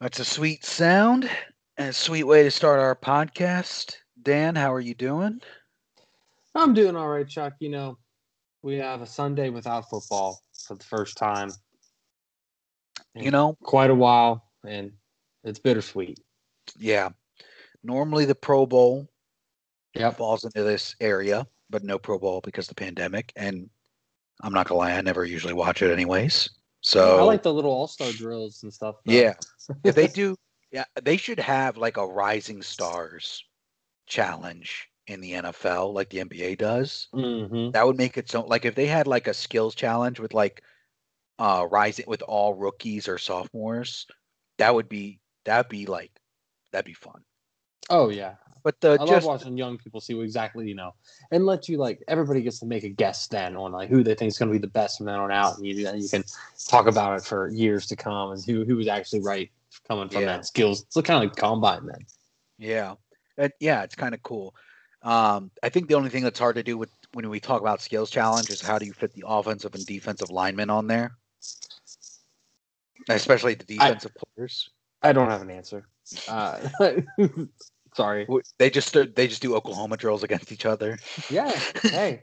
That's a sweet sound and a sweet way to start our podcast. Dan, how are you doing? I'm doing all right, Chuck. You know, we have a Sunday without football for the first time. You know, quite a while, and it's bittersweet. Yeah. Normally the Pro Bowl Yep. falls into this area, but no Pro Bowl because of the pandemic. And I'm not gonna lie, I never usually watch it anyways. So I like the little all star drills and stuff. though. Yeah. if they do, yeah, they should have like a Rising Stars challenge in the NFL, like the NBA does. hmm That would make it so. Like if they had like a skills challenge with like uh rising with all rookies or sophomores, that would be that'd be like that'd be fun. Oh yeah. But the I just love watching young people see what exactly you know, and let you like everybody gets to make a guess then on like who they think is going to be the best from then on out, and you you can talk about it for years to come and who who was actually right coming from Yeah. that skills. It's kind of like combine then. yeah, it, yeah, it's kind of cool. Um, I think the only thing that's hard to do with when we talk about skills challenge is how do you fit the offensive and defensive linemen on there, especially the defensive players. I don't have an answer. Uh, sorry. They just they just do Oklahoma drills against each other. Yeah. Hey.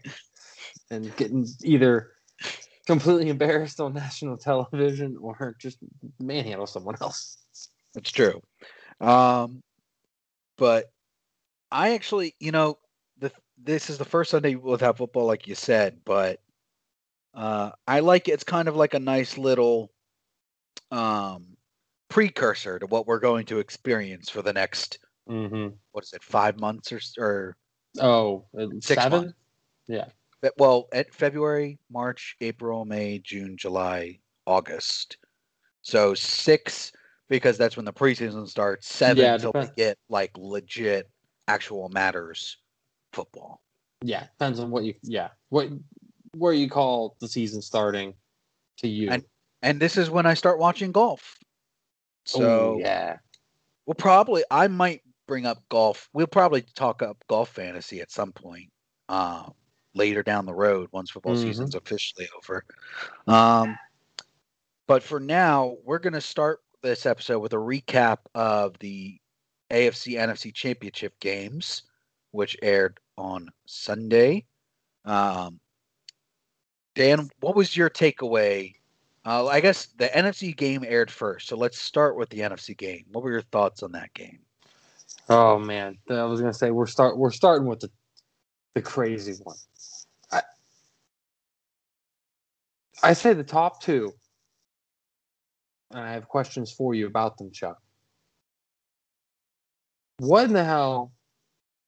and getting either completely embarrassed on national television or just manhandle someone else. It's true. Um, but I actually, you know, the this is the first Sunday without football, like you said, but uh, I like it. It's kind of like a nice little um, precursor to what we're going to experience for the next Mm-hmm. what is it, five months or or Oh, uh, Six seven? months. Fe- well, at February, March, April, May, June, July, August. So six because that's when the preseason starts. Seven Yeah, until depends. get like legit, actual matters football. Yeah, depends on what you. Yeah, what where you call the season starting to you. And- And this is when I start watching golf. So oh, yeah, we'll probably I might bring up golf. We'll probably talk up golf fantasy at some point. Um later down the road once football Mhm. season's officially over. Um but for now, we're gonna start this episode with a recap of the AFC NFC championship games, which aired on Sunday. Um Dan, what was your takeaway? Uh, I guess the NFC game aired first, so let's start with the NFC game. What were your thoughts on that game? Oh man, I was gonna say we're start we're starting with the the crazy one. I say the top two, and I have questions for you about them, Chuck. What in the hell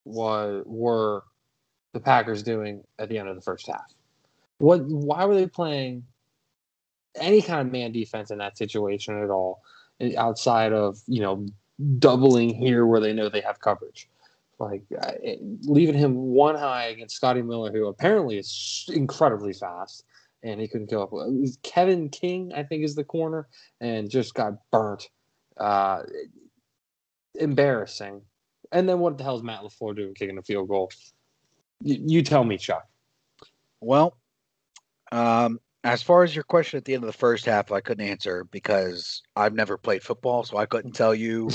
was were the Packers doing at the end of the first half? What? Why were they playing any kind of man defense in that situation at all? Outside of you know doubling here where they know they have coverage. Like uh, leaving him one high against Scotty Miller, who apparently is incredibly fast, and he couldn't go up. Kevin King, I think, is the corner, and just got burnt. Uh, embarrassing. And then what the hell is Matt LaFleur doing, kicking a field goal? You, you tell me, Chuck. Well, um, as far as your question at the end of the first half, I couldn't answer because I've never played football, so I couldn't tell you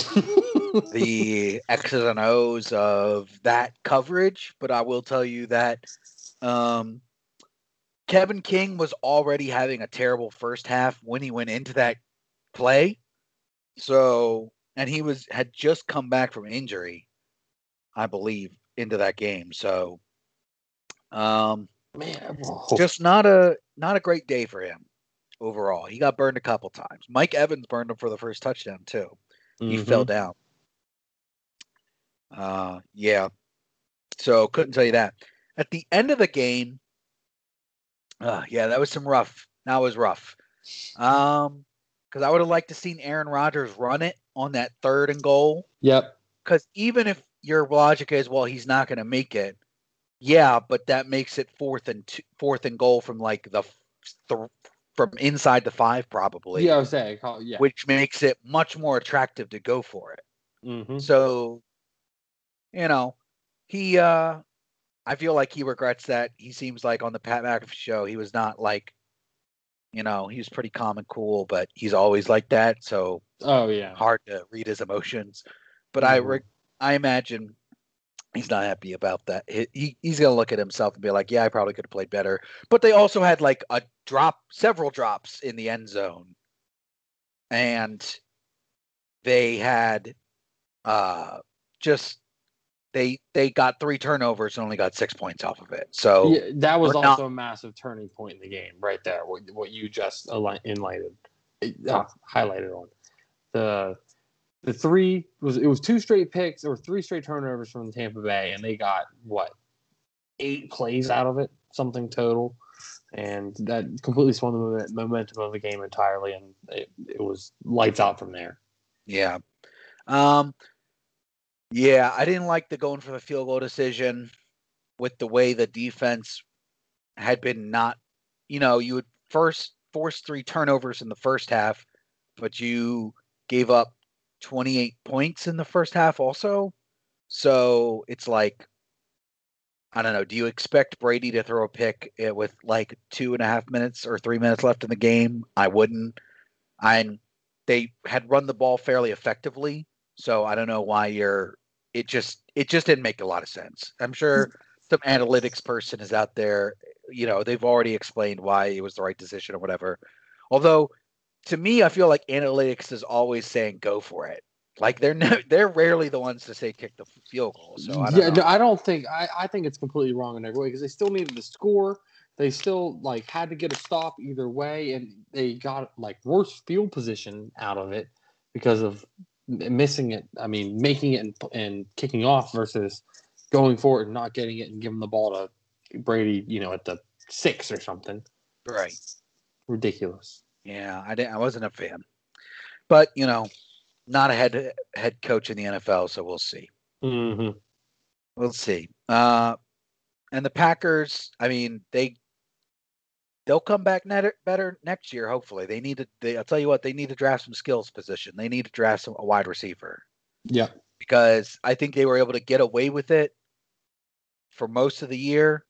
the X's and O's of that coverage. But I will tell you that um, Kevin King was already having a terrible first half when he went into that play. So, and he was had just come back from injury, I believe, into that game. So, um, Man, just not a not a great day for him overall. He got burned a couple times. Mike Evans burned him for the first touchdown too. He Mhm. fell down. Uh yeah. So couldn't tell you that. At the end of the game, uh yeah, that was some rough. That was rough. Um because I would have liked to seen Aaron Rodgers run it on that third and goal. Yep. Because even if your logic is, well, he's not going to make it, yeah, but that makes it fourth and two, fourth and goal from like the, the from inside the five probably, Yeah, I was saying. Yeah. which makes it much more attractive to go for it. Mhm. So, you know, he uh I feel like he regrets that. He seems like on the Pat McAfee show, he was not like You know, he was pretty calm and cool, but he's always like that. So Oh yeah. hard to read his emotions. But I Mhm. re- I imagine he's not happy about that. He, he he's gonna look at himself and be like, "Yeah, I probably could have played better." But they also had like a drop, several drops in the end zone, and they had uh just they they got three turnovers and only got six points off of it. So Yeah, that was also not- a massive turning point in the game, right there. What, what you just enlightened, uh, highlighted on the the three was it was two straight picks or three straight turnovers from Tampa Bay, and they got what eight plays out of it, something total, and that completely swung the momentum of the game entirely, and it, it was lights out from there. Yeah. Um yeah, I didn't like the going for the field goal decision with the way the defense had been not you know, you would first force three turnovers in the first half, but you gave up 28 points in the first half also. So it's like I don't know. Do you expect Brady to throw a pick eh, with like two and a half minutes or three minutes left in the game? I wouldn't. And they had run the ball fairly effectively, so I don't know why you're. It just it just didn't make a lot of sense. I'm sure some analytics person is out there. You know, they've already explained why it was the right decision or whatever. Although, to me, I feel like analytics is always saying go for it. Like they're no, they're rarely the ones to say kick the field goal. So I don't yeah, know. no, I don't think I, I think it's completely wrong in every way because they still needed to score. They still like had to get a stop either way, and they got like worse field position out of it because of missing it. I mean, making it and, and kicking off versus going for it and not getting it and giving the ball to Brady. You know, at the six or something right. ridiculous. Yeah, I didn't. I wasn't a fan, but you know, not a head head coach in the NFL, so we'll see. Mm-hmm. We'll see. Uh, and the Packers, I mean, they they'll come back net, better next year. Hopefully, they need to. They, I'll tell you what, they need to draft some skills position. They need to draft some a wide receiver Yeah. because I think they were able to get away with it for most of the year.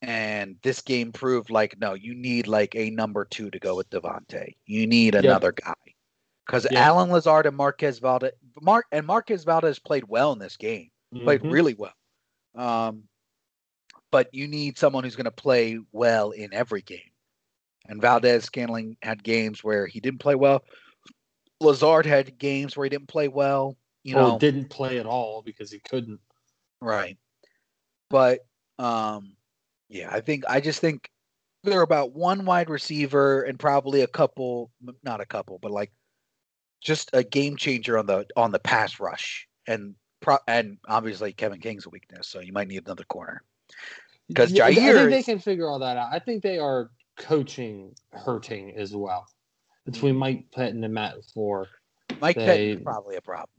And this game proved like no, you need like a number two to go with Davante. You need another guy because Yep. Allen Lazard and Marquez Valdes, Mark and Marquez Valdes played well in this game played Mhm. really well. Um, but you need someone who's going to play well in every game. And Valdes Scantling had games where he didn't play well. Lazard had games where he didn't play well. You or know, didn't play at all because he couldn't. right? But um, yeah, I think I just think they're about one wide receiver and probably a couple, not a couple, but like just a game changer on the on the pass rush and pro- and obviously Kevin King's a weakness, so you might need another corner. 'Cause Yeah, I Jair think they can figure all that out. I think they are coaching hurting as well between. Mike Pettine and Matt LaFleur. Mike They- Pettine is probably a problem.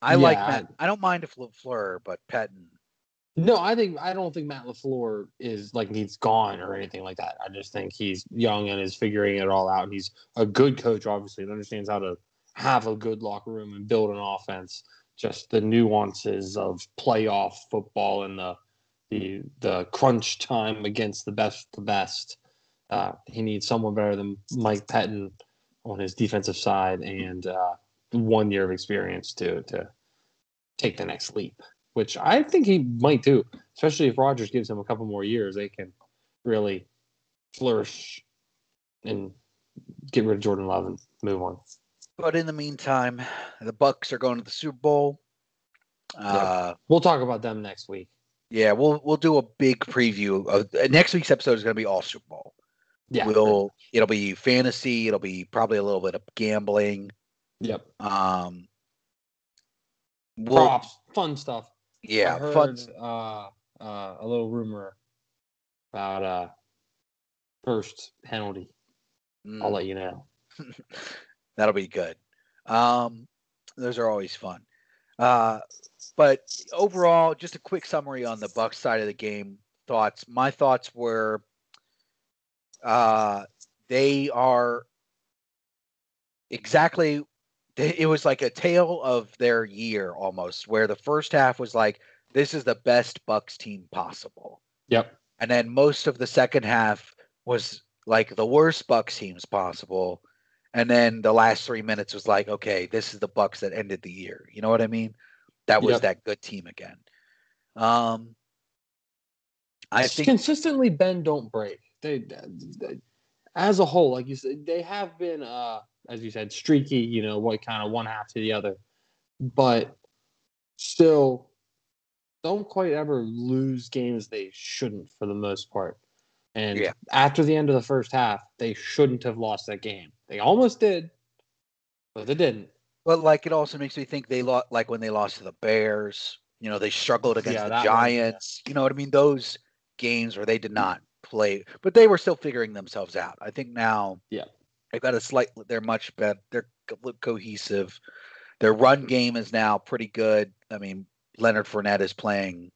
I like Matt. I don't mind if Fleur, but Pettine. No, I think I don't think Matt LaFleur is like he's gone or anything like that. I just think he's young and is figuring it all out. He's a good coach, obviously, and understands how to have a good locker room and build an offense. Just the nuances of playoff football and the the the crunch time against the best the best. Uh, he needs someone better than Mike Pettine on his defensive side and uh, one year of experience to to take the next leap which I think he might do, especially if Rodgers gives him a couple more years. They can really flourish and get rid of Jordan Love and move on. But in the meantime, the Bucks are going to the Super Bowl. Uh, We'll talk about them next week. yeah, we'll we'll do a big preview of uh, next week's episode is going to be all Super Bowl. Yeah. We'll it'll be fantasy. It'll be probably a little bit of gambling. Yep. Um, we'll, Props, fun stuff. Yeah, I heard, fun. Uh, uh, a little rumor about uh, first penalty. Mm. I'll let you know. That'll be good. Um, those are always fun. Uh, but overall, just a quick summary on the Bucks side of the game. Thoughts. My thoughts were, uh, they are exactly. They- It was like a tale of their year almost, where the first half was like, "This is the best Bucks team possible," Yep. and then most of the second half was like the worst Bucks teams possible, and then the last three minutes was like, okay, this is the Bucks that ended the year. You know what I mean? That was Yep. that good team again. Um, I It's think consistently Ben don't break. They, they- as a whole, like you said, they have been, uh, as you said, streaky. You know, what kind of one half to the other, but still don't quite ever lose games they shouldn't for the most part. And Yeah. after the end of the first half, they shouldn't have lost that game. They almost did, but they didn't. But like it also makes me think they lost like when they lost to the Bears, you know, they struggled against Yeah, the that one, yeah. Giants. You know what I mean? Those games where they did not play, but they were still figuring themselves out. I think now Yeah. They've got a slight they're much better. They're co- cohesive. Their run game is now pretty good. I mean, Leonard Fournette is playing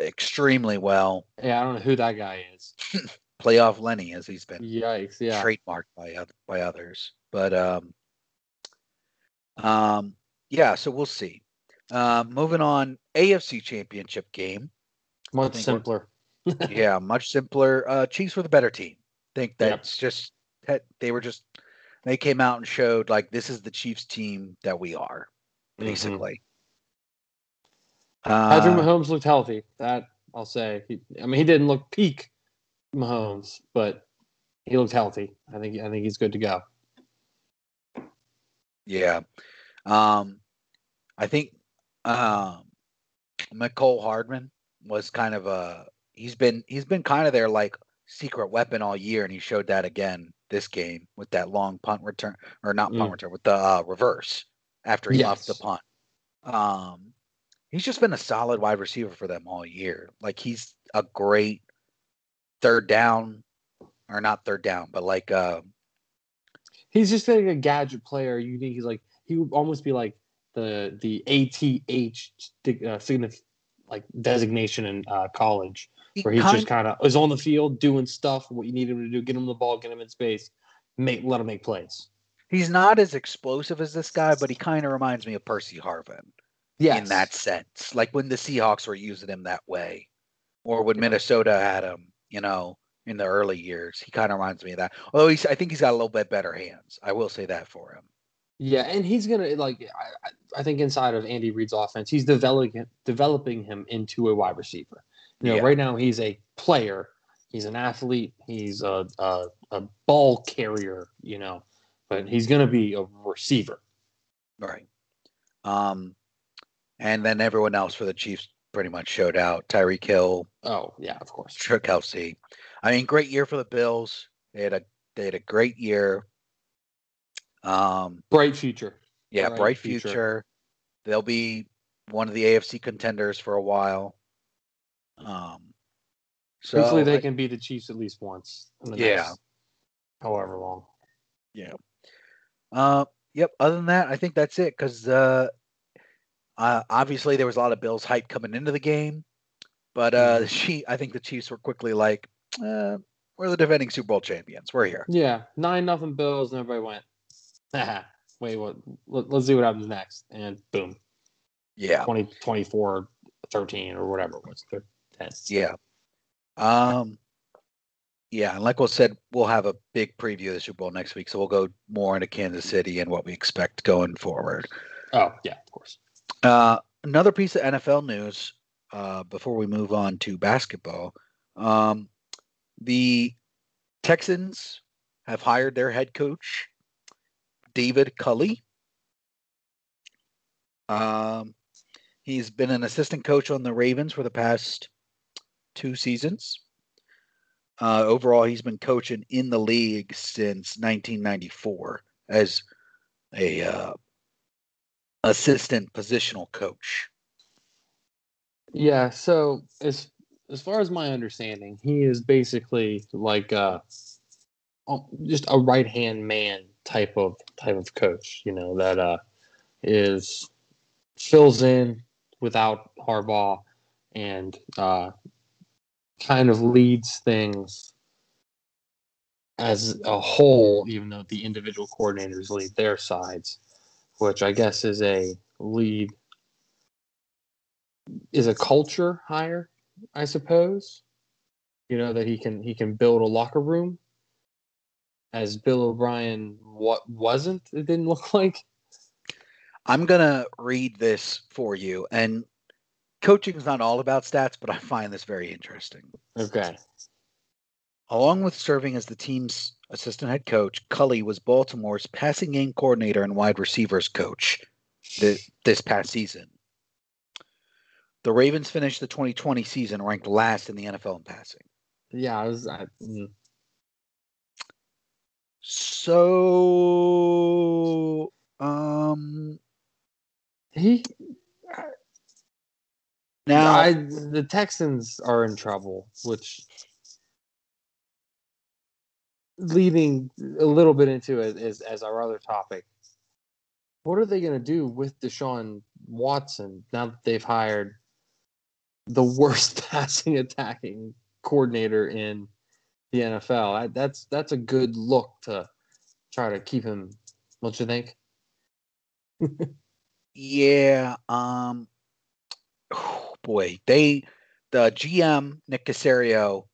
extremely well. Yeah, I don't know who that guy is. Playoff Lenny as he's been Yikes! Yeah, trademarked by by others. But um, um, yeah. So we'll see. Um, moving on, AFC Championship game. much simpler. Yeah, much simpler. Uh, Chiefs were the better team. Think Yep. that's just that they were just they came out and showed like this is the Chiefs team that we are Mhm. basically. Patrick Uh, Mahomes looked healthy. That I'll say. He, I mean, he didn't look peak Mahomes, but he looked healthy. I think. I think he's good to go. Yeah. Um, I think um, Mecole Hardman was kind of a he's been he's been kind of their like secret weapon all year, and he showed that again this game with that long punt return or not punt Mm. return with the uh, reverse after he left the punt. Um, he's just been a solid wide receiver for them all year. Like he's a great third down or not third down, but like uh, He's just like a gadget player. You think he's like he would almost be like the the ATH uh, signif- like designation in uh, college, where he kind- just kind of is on the field doing stuff. What you need him to do, get him the ball, get him in space, make let him make plays. He's not as explosive as this guy, but he kind of reminds me of Percy Harvin Yeah, in that sense. Like when the Seahawks were using him that way, or when Minnesota had him, you know, in the early years. He kind of reminds me of that. Although he's, I think he's got a little bit better hands. I will say that for him. Yeah, and he's gonna like I, I- I think inside of Andy Reid's offense, he's developing developing him into a wide receiver. You know, Yeah. right now he's a player, he's an athlete, he's a, a a ball carrier, you know, but he's gonna be a receiver. Right. Um, and then everyone else for the Chiefs pretty much showed out. Tyreek Hill, Oh yeah, of course. Trick Kelce. I mean, great year for the Bills. They had a they had a great year. Um, Bright future. yeah, Bright bright, future. future. They'll be one of the AFC contenders for a while. Um, so Hopefully they I- can beat the Chiefs at least once. In the Yeah. next however long. Yeah. Uh, yep. Other than that, I think that's it. Because uh, uh, obviously there was a lot of Bills hype coming into the game, but uh, Mhm. the I think the Chiefs were quickly like, uh, "We're the defending Super Bowl champions. We're here." Yeah, nine nothing Bills, and everybody went. Wait, what? Let, let's see what happens next, and boom. Yeah. 20, 24, 13 or whatever it was. 10. Yeah. Um. Yeah, and like we said, we'll have a big preview of the Super Bowl next week, so we'll go more into Kansas City and what we expect going forward. Oh, yeah, of course. Uh, another piece of NFL news uh, before we move on to basketball. Um, the Texans have hired their head coach, David Culley. Um, he's been an assistant coach on the Ravens for the past two seasons. Uh, overall, he's been coaching in the league since 1994 as a uh, assistant positional coach. Yeah, so as as far as my understanding, he is basically like uh um, just a right hand man type of type of coach, you know, that uh is fills in without Harbaugh and uh kind of leads things as a whole, even though the individual coordinators lead their sides, which I guess is a lead is a culture hire, I suppose. You know that he can he can build a locker room as Bill O'Brien what wasn't. It didn't look like. I'm gonna read this for you, and coaching is not all about stats, but I find this very interesting. Okay. Along with serving as the team's assistant head coach, Culley was Baltimore's passing game coordinator and wide receivers coach th- this past season. The Ravens finished the 2020 season ranked last in the NFL in passing. Yeah, I was. I, mm. So, um, he now I, the Texans are in trouble, which leading a little bit into it as, as our other topic. What are they going to do with Deshaun Watson now that they've hired the worst passing attacking coordinator in the NFL? I, that's that's a good look to try to keep him. What do you think? yeah, um, boy, they the GM Nick Caserio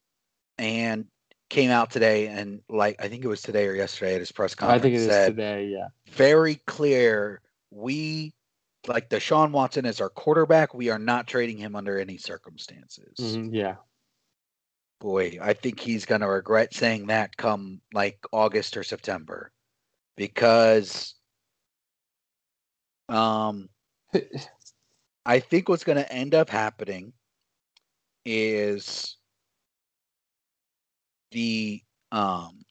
and came out today and like I think it was today or yesterday at his press conference. I think it is said, today. Yeah, very clear. We like Deshaun Watson is our quarterback. We are not trading him under any circumstances. Mhm, yeah. Boy, I think he's going to regret saying that come like August or September because um I think what's going to end up happening is the um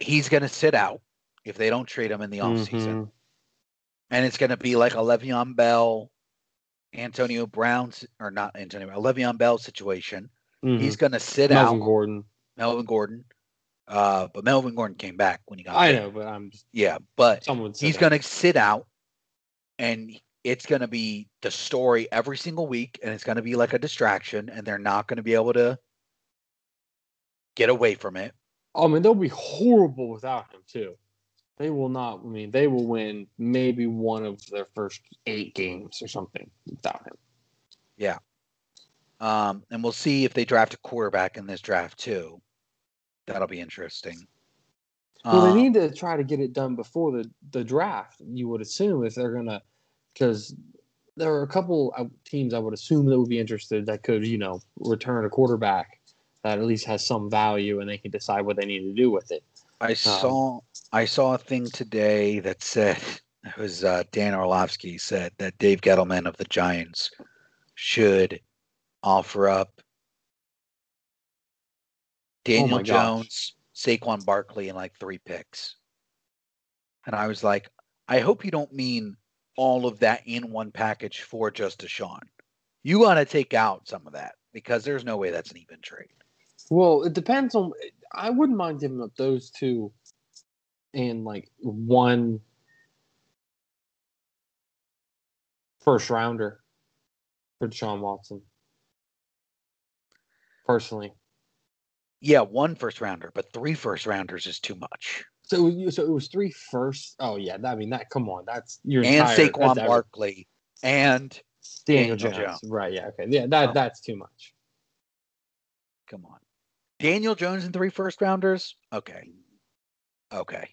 he's going to sit out if they don't trade him in the offseason. Mhm. And it's going to be like a Le'Veon Bell, Antonio Brown, s- or not Antonio, a Le'Veon Bell situation. Mhm. He's going to sit Melvin out Melvin Gordon. Melvin Gordon. Uh, but Melvin Gordon came back when he got I hit. know, but I'm just Yeah, but he's going to sit out and it's going to be the story every single week and it's going to be like a distraction and they're not going to be able to get away from it I mean, they'll be horrible without him too. They will not. I mean, they will win maybe one of their first eight games or something without him. Yeah. Um, and we'll see if they draft a quarterback in this draft too that'll be interesting Well, Um, they need to try to get it done before the the draft. You would assume if they're gonna, because there are a couple teams I would assume that would be interested that could, you know, return a quarterback that at least has some value and they can decide what they need to do with it. I saw I saw a thing today that said it was uh, Dan Orlovsky said that Dave Gettleman of the Giants should offer up Daniel Oh my gosh. Jones, Saquon Barkley, and like three picks. And I was like, I hope you don't mean all of that in one package for just Deshaun. You got to take out some of that because there's no way that's an even trade. Well, it depends on. I wouldn't mind giving up those two, and like one first rounder for Deshaun Watson. Personally, Yeah, one first rounder, but three first rounders is too much. So you- so it was three firsts. Oh yeah, that- I mean that. Come on, that's your and entire, Saquon Barkley and Daniel, Daniel Jones. Jones. Right? Yeah. Okay. Yeah. That Oh. that's too much. come on, Daniel Jones and three first rounders. Okay, okay,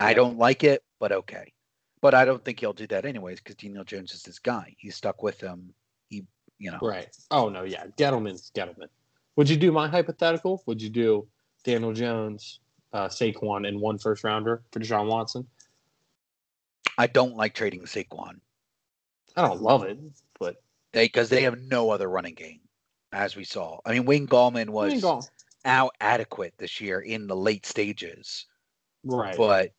I Yeah. don't like it, but okay. But I don't think he'll do that anyways because Daniel Jones is his guy. He's stuck with him. He, you know, Right. Oh no. Yeah. Gettleman's Gettleman. Would you do my hypothetical? Would you do Daniel Jones, uh, Saquon, and one first rounder for Deshaun Watson? I don't like trading Saquon. I don't love it, but They because they have no other running game, as we saw. I mean, Wayne Gallman was out adequate this year in the late stages. right. but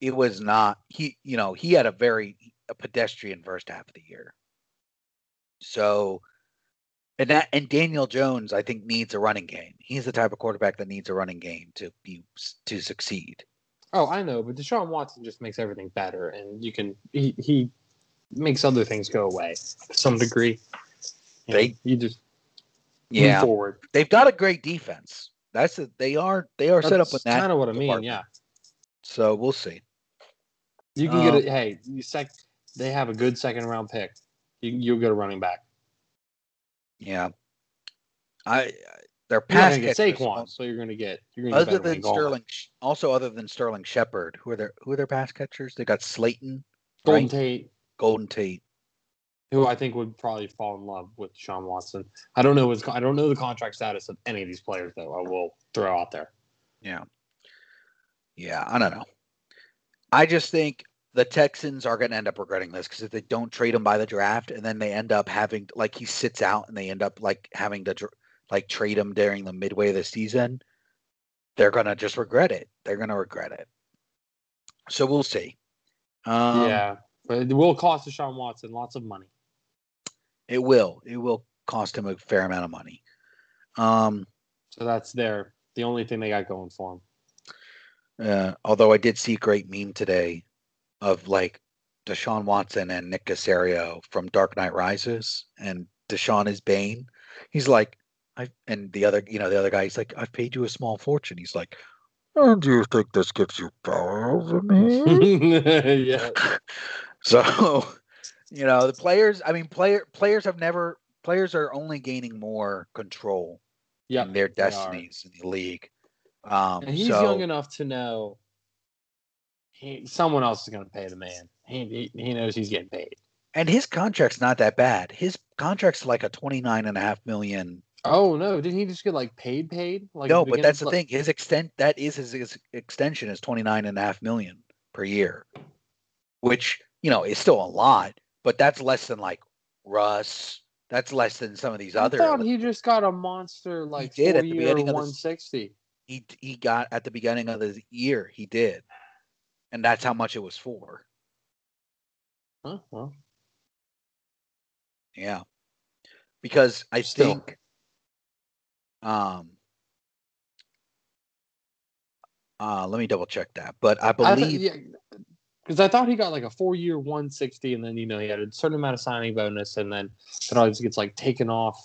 it was not he you know he had a very a pedestrian first half of the year so and that and daniel jones i think needs a running game he's the type of quarterback that needs a running game to be to succeed oh, I know, but Deshaun Watson just makes everything better, and you can he he makes other things go away to some degree. You know, They- you just move yeah forward. they've got a great defense that's a, they are they are set up with that kind of what I mean. Yeah, so we'll see you can get Um, it. Hey, you sec. They have a good second round pick. You you'll get a running back. Yeah i their pass catchers, Saquon, so you're gonna get you're gonna get other than Sterling, also other than Sterling Shepard, who are their who are their pass catchers? They got Slayton, Golden right? Tate, Golden Tate. who I think would probably fall in love with Sean Watson. I don't know his I don't know the contract status of any of these players though. I will throw out there. Yeah. Yeah, I don't know. I just think the Texans are going to end up regretting this because if they don't trade him by the draft and then they end up having like he sits out and they end up like having to like trade him during the midway of the season, they're going to just regret it. They're going to regret it. So we'll see. Um, yeah, but it will cost Deshaun Watson lots of money. it will. It will cost him a fair amount of money. Um, So that's their the only thing they got going for them. Uh, although I did see a great meme today of like Deshaun Watson and Nick Caserio from Dark Knight Rises, and Deshaun is Bane. He's like, I and the other, you know, the other guy, he's like, I've paid you a small fortune. He's like, oh, do you think this gives you power over me? yeah, so, you know, the players. I mean, player players have never. Players are only gaining more control yeah. in their destinies in the league. Um, And he's so, young enough to know he, someone else is going to pay the man. He, he he knows he's getting paid. And his contract's not that bad. His contract's like a twenty-nine and a half million. Oh no! Didn't he just get like paid? Paid? Like no, but that's the beginning? thing. His extent that is his, his extension is twenty-nine and a half million per year, which you know is still a lot, but that's less than like Russ. That's less than some of these I other. thought he just got a monster like did four at the beginning of one sixty. he he got at the beginning of the year. He did, and that's how much it was for. Huh? Well, Yeah, because I Still. think, um, uh, let me double check that. But I I thought- believe yeah, because I thought he got like a four year one sixty, and then you know he had a certain amount of signing bonus, and then it always gets like taken off.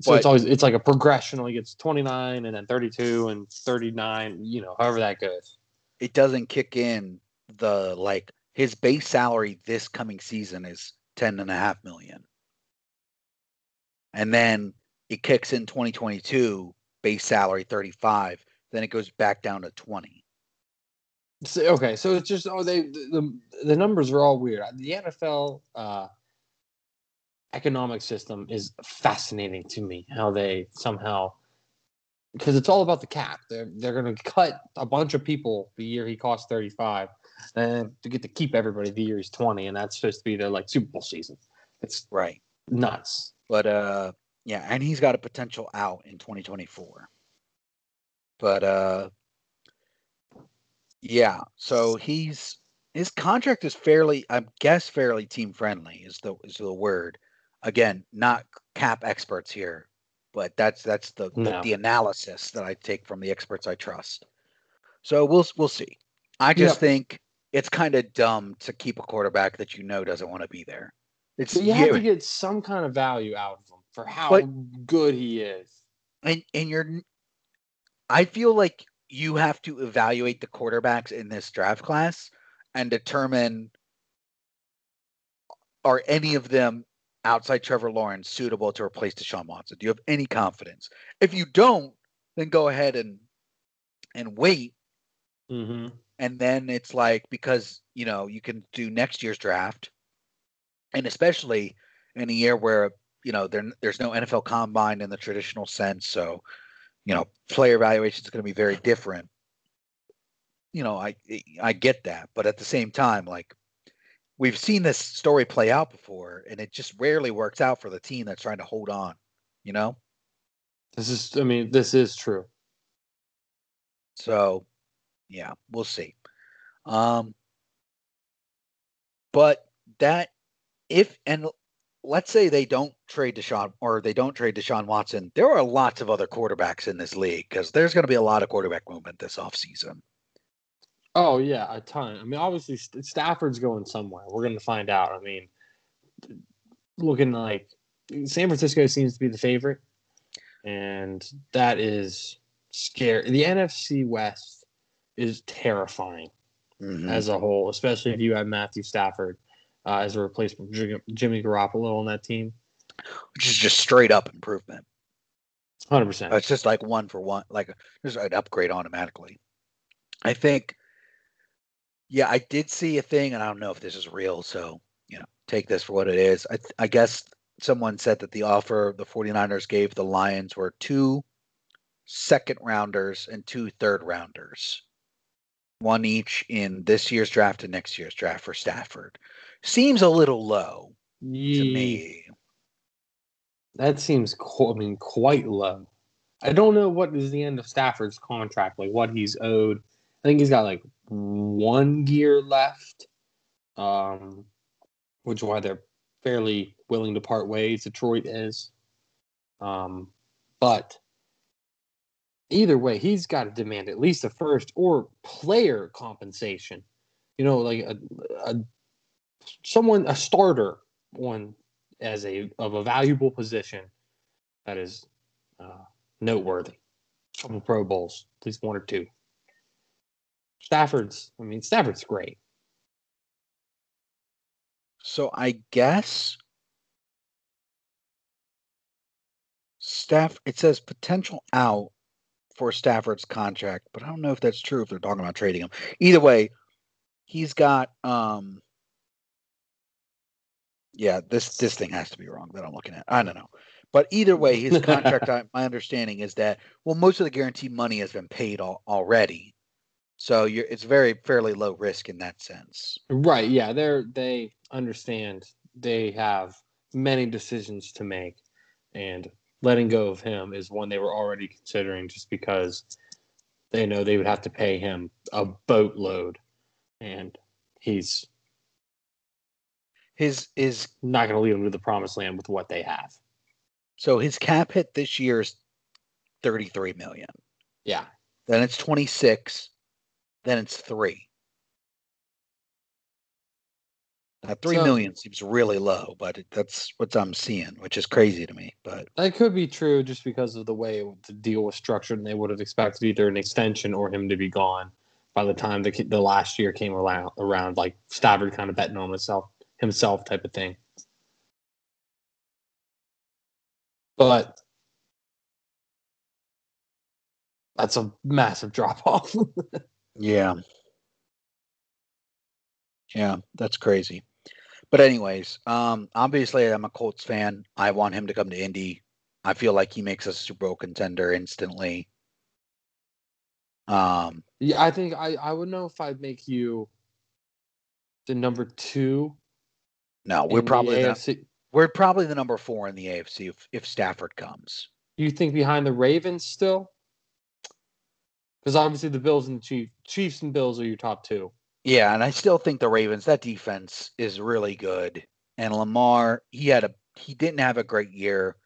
So But- it's always it's like a progression. He gets twenty nine, and then thirty two, and thirty nine. You know, however that goes. It doesn't kick in the like his base salary this coming season is ten and a half million. And then it kicks in 2022 base salary 35, then it goes back down to 20. So, okay, so it's just oh they the the numbers are all weird. The NFL uh, economic system is fascinating to me. How they somehow because it's all about the cap. They're they're going to cut a bunch of people the year he costs thirty five, and to get to keep everybody the year he's twenty, and that's supposed to be their like Super Bowl season. It's Right. nuts. But uh yeah, and he's got a potential out in 2024. But uh yeah, so he's his contract is fairly I guess fairly team friendly is the is the word. Again, not cap experts here, but that's that's the the, No. the analysis that I take from the experts I trust. So we'll we'll see. I just Yep. think it's kind of dumb to keep a quarterback that you know doesn't want to be there. It's So you have you- to get some kind of value out of him for how But- good he is. and and you're I feel like you have to evaluate the quarterbacks in this draft class and determine are any of them outside Trevor Lawrence suitable to replace Deshaun Watson? Do you have any confidence? If you don't, then go ahead and and wait Mm-hmm. and then it's like because you know you can do next year's draft and especially in a year where you know there, there's no NFL combine in the traditional sense so you know player evaluation is going to be very different you know I I get that but at the same time like we've seen this story play out before and it just rarely works out for the team that's trying to hold on you know This is, I mean, this is true. So, yeah, we'll see. Um, but that if and let's say they don't trade Deshaun or they don't trade Deshaun Watson, there are lots of other quarterbacks in this league because there's going to be a lot of quarterback movement this offseason. Oh yeah, a ton. I mean, obviously St- Stafford's going somewhere. We're going to find out. I mean, looking like San Francisco seems to be the favorite, and that is scary. The NFC West is terrifying Mhm. as a whole, especially if you have Matthew Stafford uh, as a replacement for Jim- Jimmy Garoppolo on that team. Which is just straight up improvement. Hundred percent. It's just like one for one, like just an upgrade automatically. I think, yeah, I did see a thing, and I don't know if this is real, so you know, take this for what it is. I I guess someone said that the offer the 49ers gave the Lions were two second rounders and two third rounders, one each in this year's draft and next year's draft for Stafford. Seems a little low to me. That seems, qu- I mean, quite low. I don't know what is the end of Stafford's contract, like what he's owed. I think he's got like one year left, um, which is why they're fairly willing to part ways. Detroit is, um, but either way, he's got to demand at least a first or player compensation. You know, like a, a someone a starter one as a of a valuable position that is uh, noteworthy. Couple Pro Bowls, at least one or two. Stafford's, I mean, Stafford's great. So I guess Staff it says potential out for Stafford's contract, but I don't know if that's true if they're talking about trading him. Either way, he's got um yeah, this this thing has to be wrong that I'm looking at. I don't know. But either way, his contract, I, my understanding is that well, most of the guaranteed money has been paid al- already, so you're it's very fairly low risk in that sense. Right. Yeah. They're they understand they have many decisions to make, and letting go of him is one they were already considering just because they know they would have to pay him a boatload, and he's His is not going to lead them to the promised land with what they have. so his cap hit this year is 33 million. Yeah. Then it's 26. Then it's three. Now, three So- million seems really low, but it, that's what I'm seeing, which is crazy to me. But That could be true just because of the way the deal was structured, and they would have expected either an extension or him to be gone by the time the the last year came around. Around like Stafford kind of betting on himself, himself type of thing. But that's a massive drop off. yeah, yeah, that's crazy. But anyways, um, obviously I'm a Colts fan. I want him to come to Indy. I feel like he makes us a Super Bowl contender instantly. Um, yeah, I think I I would know if I'd make you the number two. no, we're in the probably the, we're probably the number four in the AFC if, if Stafford comes. You think behind the Ravens still? Because obviously the Bills and the Chiefs, Chiefs and Bills are your top two. Yeah, and I still think the Ravens, that defense is really good. And Lamar, he had a he didn't have a great year,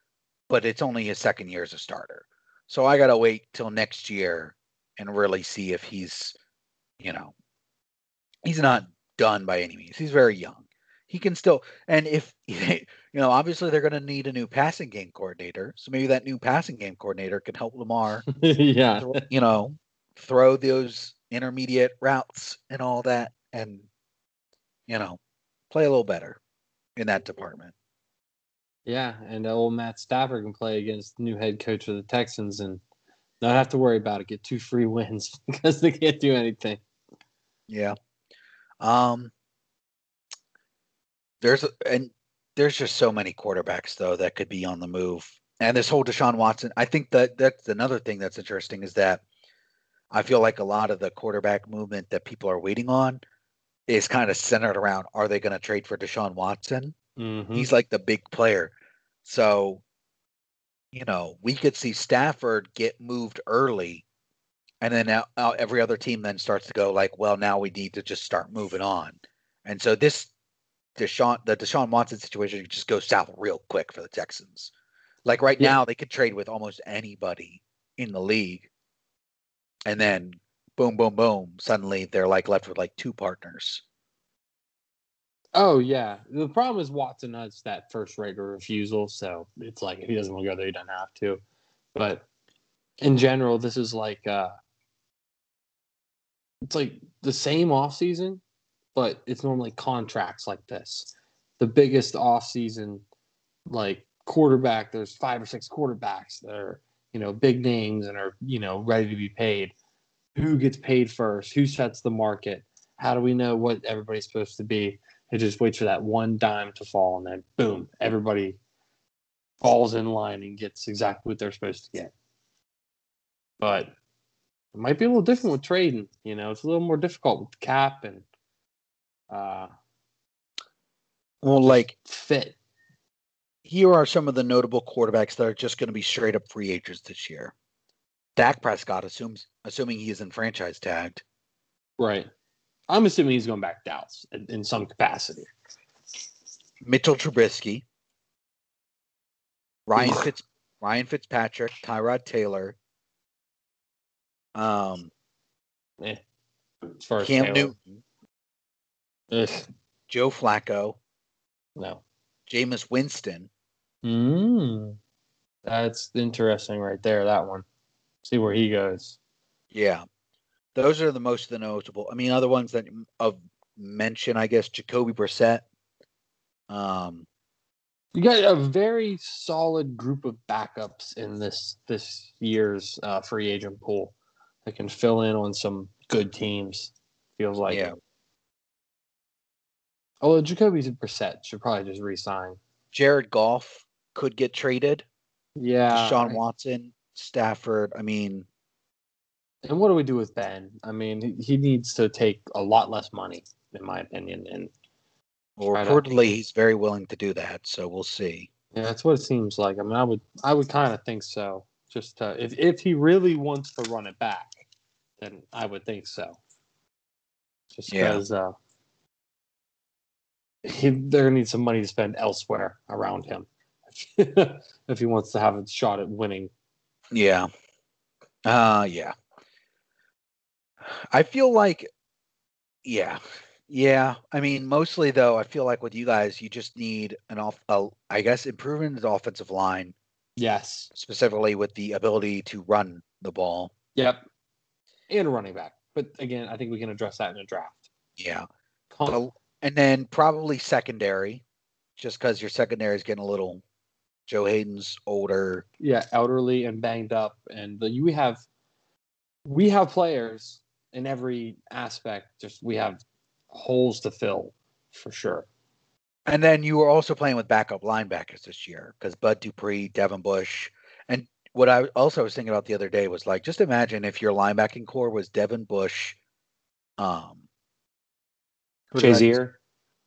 but it's only his second year as a starter. So I gotta wait till next year and really see if he's, you know, he's not done by any means. He's very young. He can still and if you know, obviously they're gonna need a new passing game coordinator. So maybe that new passing game coordinator can help Lamar yeah. you know, throw those intermediate routes and all that and you know, play a little better in that department. Yeah, and old Matt Stafford can play against the new head coach of the Texans and not have to worry about it. Get two free wins because they can't do anything. Yeah. Um there's and there's just so many quarterbacks though that could be on the move. And this whole Deshaun Watson, I think that that's another thing that's interesting is that I feel like a lot of the quarterback movement that people are waiting on is kind of centered around are they going to trade for Deshaun Watson? Mm-hmm. He's like the big player. So, you know, we could see Stafford get moved early. And then now, now every other team then starts to go like, well, now we need to just start moving on. And so this Deshaun, the Deshaun Watson situation just go south real quick for the Texans. Like right Yeah. now, they could trade with almost anybody in the league. And then boom, boom, boom. Suddenly they're like left with like two partners. Oh yeah. The problem is Watson has that first right of refusal, so it's like if he doesn't want to go there, he doesn't have to. But in general, this is like uh it's like the same off season, but it's normally contracts like this. The biggest off season like quarterback, there's five or six quarterbacks that are you know, big names and are, you know, ready to be paid. Who gets paid first? Who sets the market? How do we know what everybody's supposed to be? It just waits for that one dime to fall, and then boom, everybody falls in line and gets exactly what they're supposed to get. But it might be a little different with trading. You know, it's a little more difficult with the cap and uh, Well, like fit. Here are some of the notable quarterbacks that are just going to be straight up free agents this year. Dak Prescott assumes, assuming he isn't franchise tagged. Right. I'm assuming he's going back to Dallas in, in some capacity. Mitchell Trubisky, Ryan Fitz, Ryan Fitzpatrick, Tyrod Taylor, um, Eh, as far as Cam Taylor. Newton, Ugh, Joe Flacco, no. Jameis Winston. Mm, that's interesting right there. That one. See where he goes. Yeah, those are the most of the notable. I mean, other ones that of mention, I guess, Jacoby Brissett. Um, You got a very solid group of backups in this this year's uh, free agent pool that can fill in on some good teams. Feels like. Yeah. Although Jacoby Brissett should probably just resign. Jared Goff could get traded. Yeah. I- Watson, Stafford. I mean, And what do we do with Ben? I mean, he- needs to take a lot less money, in my opinion. And well, reportedly he's very willing to do that. So we'll see. yeah, that's what it seems like. I mean, I would, I would kind of think so. Just uh, if if he really wants to run it back, then I would think so. Just Yeah. because uh, he, they're gonna need some money to spend elsewhere around him if he wants to have a shot at winning. Yeah. Uh yeah. I feel like yeah. Yeah. I mean, mostly though, I feel like with you guys, you just need an off a, I guess improvement in the offensive line, Yes. specifically with the ability to run the ball. Yep. And a running back, but again, I think we can address that in a draft. Yeah. Con- and then probably secondary, just because your secondary is getting a little Joe Haden's older. yeah, elderly and banged up, and the, we have we have players in every aspect. Just we have holes to fill for sure. And then you were also playing with backup linebackers this year because Bud Dupree, Devin Bush, and what I also was thinking about the other day was like, just imagine if your linebacking core was Devin Bush, um, who did I just- Shazier,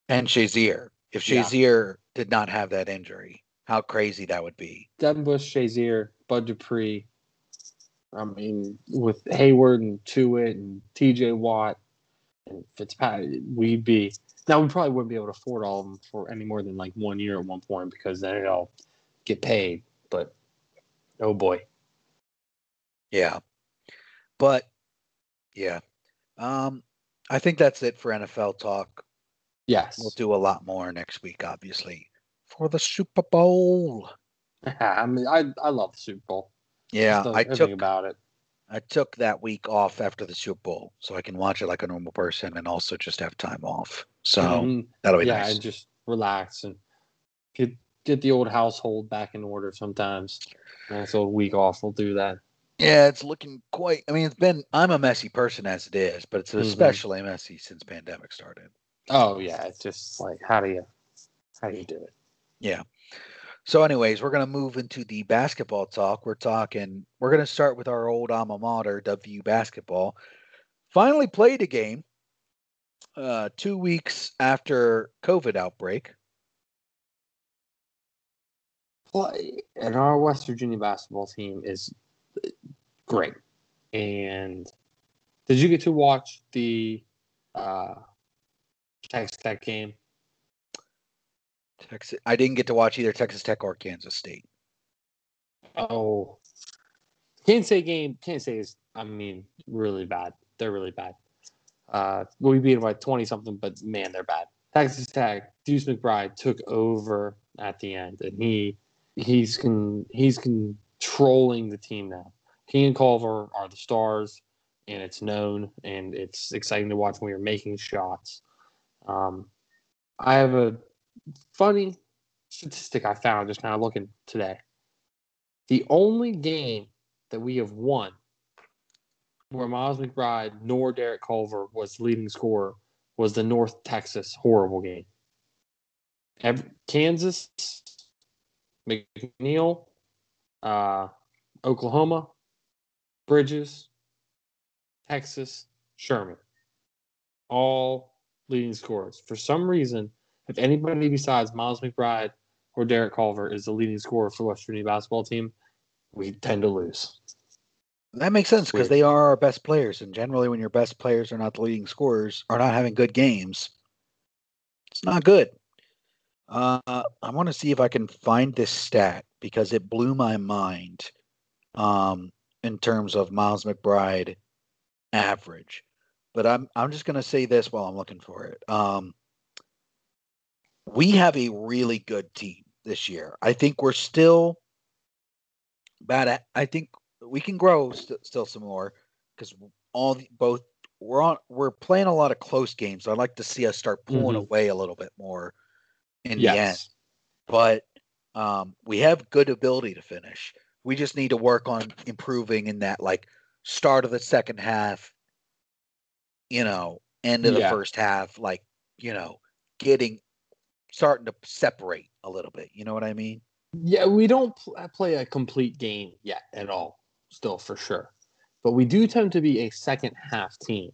and Shazier. If Yeah. Did not have that injury, how crazy that would be. Devin Bush, Shazier, Bud Dupree. I mean, with Heyward and Tuitt and T.J. Watt and Fitzpatrick, we'd be now. We probably wouldn't be able to afford all of them for any more than like one year at one point because then it all get paid. But oh boy, Yeah. But yeah. Um, I think that's it for NFL talk. yes, We'll do a lot more next week, obviously, for the Super Bowl. I mean, I I love the Super Bowl. Yeah, I took about it. I took that week off after the Super Bowl, so I can watch it like a normal person and also just have time off. So Mhm. that'll be yeah, nice. and just relax and get get the old household back in order. Sometimes, so a week off will do that. Yeah, it's looking quite. I mean, it's been. I'm a messy person as it is, but it's Mhm. especially messy since pandemic started. Oh yeah, it's just like how do you how do you do it? Yeah. So, anyways, we're gonna move into the basketball talk. We're talking. We're gonna start with our old alma mater, WVU basketball. Finally played a game. Uh, two weeks after COVID outbreak. Play and our West Virginia basketball team is great. And did you get to watch the uh, Texas Tech game? Texas. I didn't get to watch either Texas Tech or Kansas State. Oh, Kansas State game. Kansas State is, I mean, really bad. They're really bad. Uh, we beat them by twenty something, but man, they're bad. Texas Tech. Deuce McBride took over at the end, and he he's con, he's controlling the team now. He and Culver are the stars, and it's known, and it's exciting to watch when you're making shots. Um, I have a funny statistic I found just of looking today. The only game that we have won where Miles McBride nor Derek Culver was leading scorer was the North Texas horrible game. Every, Kansas, McNeil, uh, Oklahoma, Bridges, Texas, Sherman, all leading scorers. For some reason, if anybody besides Miles McBride or Derek Culver is the leading scorer for West Virginia basketball team, we tend to lose. That makes sense because they are our best players, and generally, when your best players are not the leading scorers, are not having good games, it's not good. Uh, I want to see if I can find this stat because it blew my mind um, in terms of Miles McBride average. But I'm I'm just going to say this while I'm looking for it. Um, we have a really good team this year. I think we're still bad at. I think we can grow st- still some more because all the, both we're on we're playing a lot of close games. So I'd like to see us start pulling Mhm. away a little bit more in the end. But um, we have good ability to finish. We just need to work on improving in that like start of the second half, you know, end of the first half, like you know, getting starting to separate a little bit. You know what I mean? Yeah, we don't pl- play a complete game yet at all, still for sure. But we do tend to be a second half team.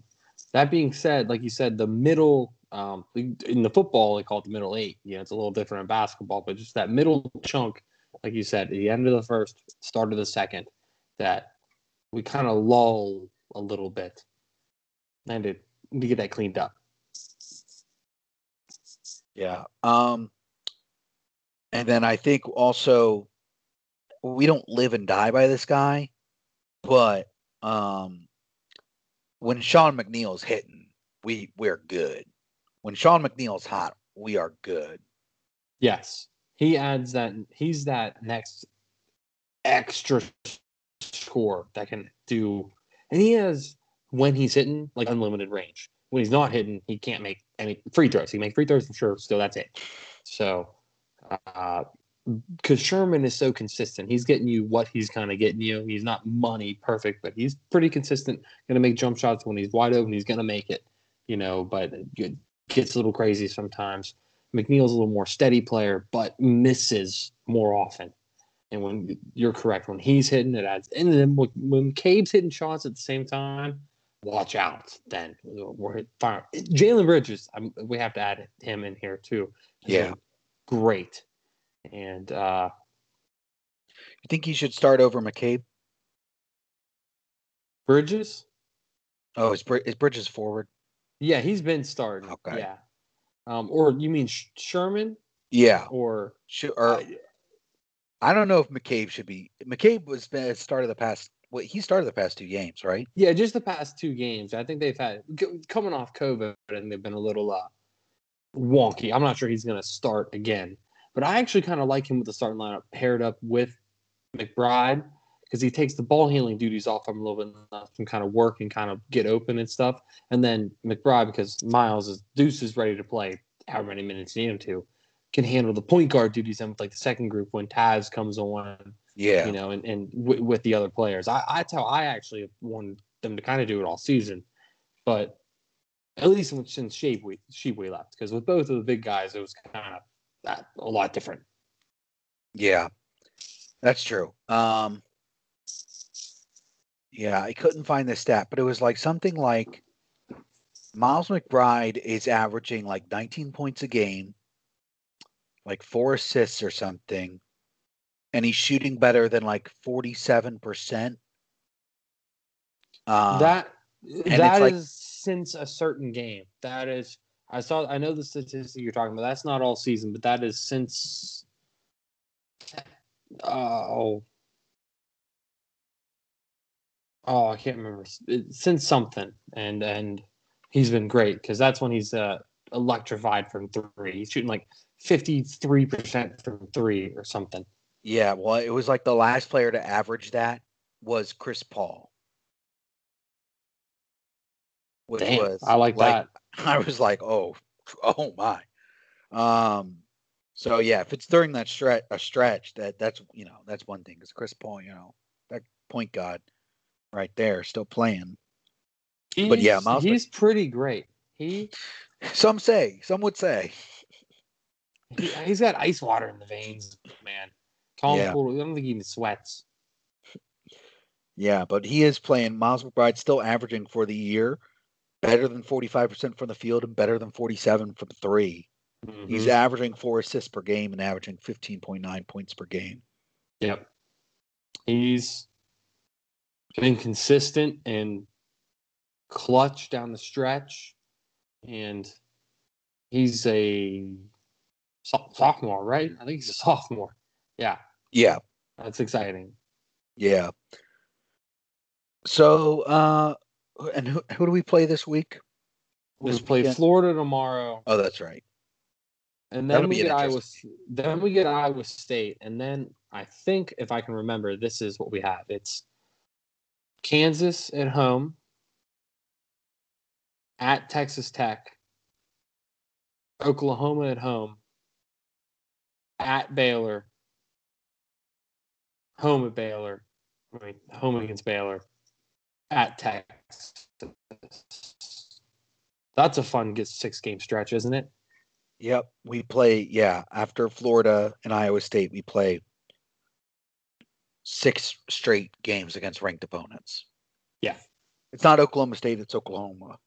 That being said, like you said, the middle um, in the football they call it the middle eight. You know, it's a little different in basketball, but just that middle chunk, like you said, the end of the first, start of the second, that we kind of lull a little bit, and to, to get that cleaned up. Yeah. Um and then I think also we don't live and die by this guy, but um when Sean McNeil's hitting, we we're good. When Sean McNeil's hot, we are good. Yes, he adds that. He's that next extra score that can do, and he has when he's hitting like unlimited range. When he's not hitting, he can't make any free throws. He can make free throws sure. Still, that's it. So, uh, because Sherman is so consistent, he's getting you what he's kind of getting you. He's not money perfect, but he's pretty consistent. Going to make jump shots when he's wide open. He's going to make it. You know, but it gets a little crazy sometimes. McNeil's a little more steady player, but misses more often. And when you're correct, when he's hitting, it adds. And then when, when Cabe's hitting shots at the same time, watch out. Then we're fire. Jalen Bridges, I'm, we have to add him in here too. Yeah. great. And uh, You think he should start over McCabe? Bridges, Oh, is, is Bridges forward? yeah, he's been starting. Okay. Yeah. Um, or you mean Sh- Sherman Yeah. or Should, or I don't know if McCabe should be. McCabe was been started the past. Well, he started the past two games, right? Yeah, just the past two games. I think they've had coming off COVID, and they've been a little uh, wonky. I'm not sure he's going to start again, but I actually kind of like him with the starting lineup paired up with McBride because he takes the ball handling duties off him a little bit, and kind of work and kind of get open and stuff. And then McBride, because Miles is Deuce is ready to play however many minutes you need him to, can handle the point guard duties and with like the second group when Taz comes on Yeah. you know, and, and w- with the other players. I, that's how I actually wanted them to kind of do it all season. But at least since Tshiebwe, Tshiebwe left, because with both of the big guys, it was kind of that, a lot different. Yeah, that's true. Um, yeah, I couldn't find the stat, but it was like something like Miles McBride is averaging like 19 points a game, like four assists or something, and he's shooting better than like 47%. Um, that it's that like- since a certain game. That is, I saw, I know the statistic you're talking about. That's not all season, but that is since. Oh. Oh, I can't remember. Since something, and and he's been great because that's when he's uh, electrified from three. He's shooting like fifty three percent from three or something. Yeah, well, it was like the last player to average that was Chris Paul. Which Damn, was I like, that. I was like, oh, oh my. Um, so yeah, if it's during that stretch, a stretch, that that's you know that's one thing because Chris Paul, you know, that point guard right there, still playing. He's, But yeah, Miles he's pretty great. He, Some say, some would say. he he's got ice water in the veins, man. Tom Yeah. Poole, I don't think he even sweats. Yeah, but he is playing. Miles McBride still averaging for the year better than 45% from the field and better than 47 from three. He's Mhm. averaging four assists per game and averaging 15.9 points per game. Yep. He's been consistent and clutch down the stretch. And he's a sophomore, right? I think he's a sophomore. Yeah, Yeah, that's exciting. yeah. So, uh, and who, who do we play this week? We This play? Florida tomorrow, Oh, that's right. and That'll then we get Iowa. Then we get Iowa State, and then I think if I can remember, this is what we have. It's Kansas at home, at Texas Tech, Oklahoma at home, at Baylor, home at Baylor, I mean, home against Baylor, at Texas. That's a fun get six game stretch, isn't it? Yep, we play. Yeah, after Florida and Iowa State, we play six straight games against ranked opponents. Yeah. It's not Oklahoma State, it's Oklahoma.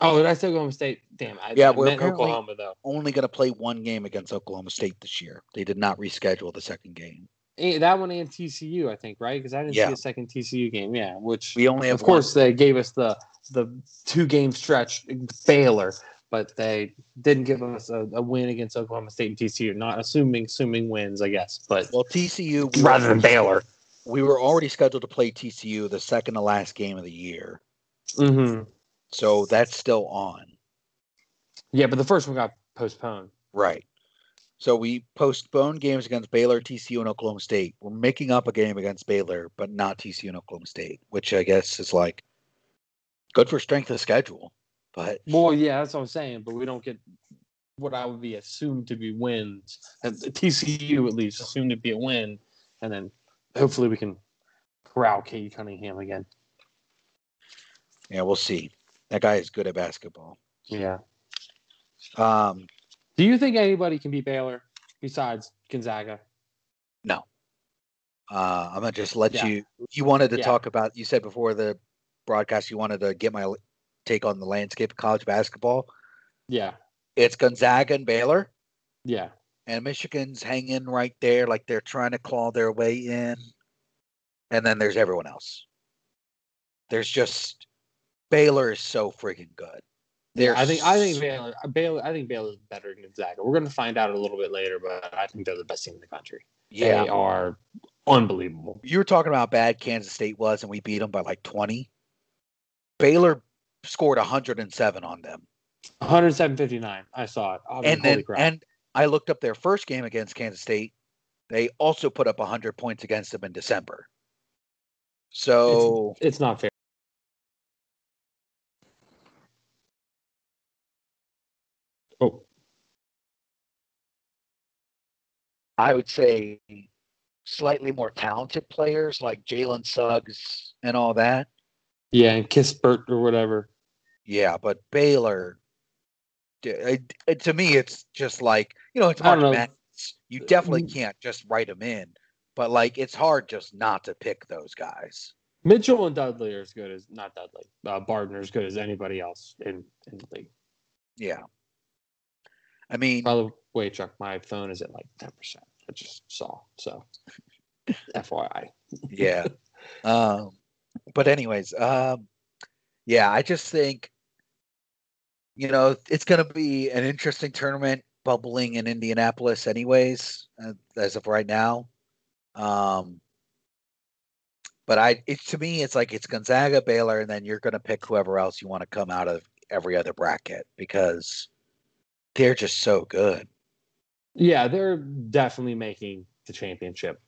Oh, did I say Oklahoma State? Damn, I, Yeah, I we're Oklahoma though. Only going to play one game against Oklahoma State this year. They did not reschedule the second game. That one and TCU, I think, right? Because I didn't Yeah. see a second TCU game. Yeah, which We only have of course they gave us the the two game stretch Baylor, but they didn't give us a, a win against Oklahoma State and TCU. Not assuming assuming wins, I guess, but Well, TCU we rather were- than Baylor. We were already scheduled to play TCU the second to last game of the year, hmm so that's still on. Yeah, but the first one got postponed. Right. So we postponed games against Baylor, TCU, and Oklahoma State. We're making up a game against Baylor, but not TCU and Oklahoma State, which I guess is like good for strength of schedule. But Well, yeah, that's what I'm saying. But we don't get what I would be assumed to be wins. At the TCU at least assumed to be a win, and then hopefully we can corral Cade Cunningham again. yeah, we'll see. That guy is good at basketball. Yeah. Um, Do you think anybody can beat Baylor besides Gonzaga? no. Uh, I'm gonna just let Yeah. you. You wanted to Yeah. talk about. You said before the broadcast you wanted to get my take on the landscape of college basketball. Yeah. It's Gonzaga and Baylor. Yeah. and Michigan's hanging right there, like they're trying to claw their way in. And then there's everyone else. There's just Baylor is so freaking good. They're I think I think Baylor Baylor I think Baylor's better than Gonzaga. We're gonna find out a little bit later, but I think they're the best team in the country. yeah. They are unbelievable. You were talking about how bad Kansas State was, and we beat them by like 20. Baylor scored 107 on them, 107-59. I saw it. I mean, and then and I looked up their first game against Kansas State. They also put up 100 points against them in December. So it's not fair. Oh, I would say slightly more talented players like Jalen Suggs and all that. yeah, and Kispert or whatever. Yeah, but Baylor, it, it- to me, it's just like you know, it's know. You definitely Mm. can't just write them in, but like it's hard just not to pick those guys. Mitchell and Dudley are as good as not Dudley. Uh, Barton are as good as anybody else in, in the league. Yeah, I mean, By the way, Chuck, my phone is at like ten percent. I just saw. So, FYI. yeah. Um, but anyways, um, yeah, I just think, you know, it's going to be an interesting tournament bubbling in Indianapolis, anyways, uh, as of right now. Um, but I, it's to me, it's like it's Gonzaga, Baylor, and then you're going to pick whoever else you want to come out of every other bracket because they're just so good. Yeah, they're definitely making the championship.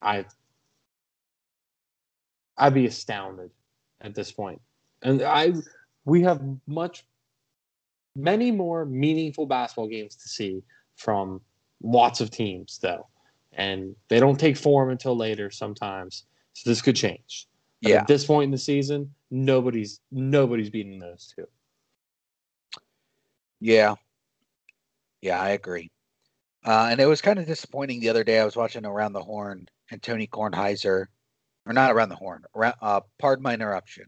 I I'd be astounded at this point. And I we have much many more meaningful basketball games to see from lots of teams though. And they don't take form until later sometimes. So this could change. But Yeah. At this point in the season, nobody's nobody's beating those two. Yeah. Yeah, I agree. Uh, and it was kind of disappointing the other day. I was watching Around the Horn and Tony Kornheiser, or not Around the Horn, around, uh, pardon my interruption.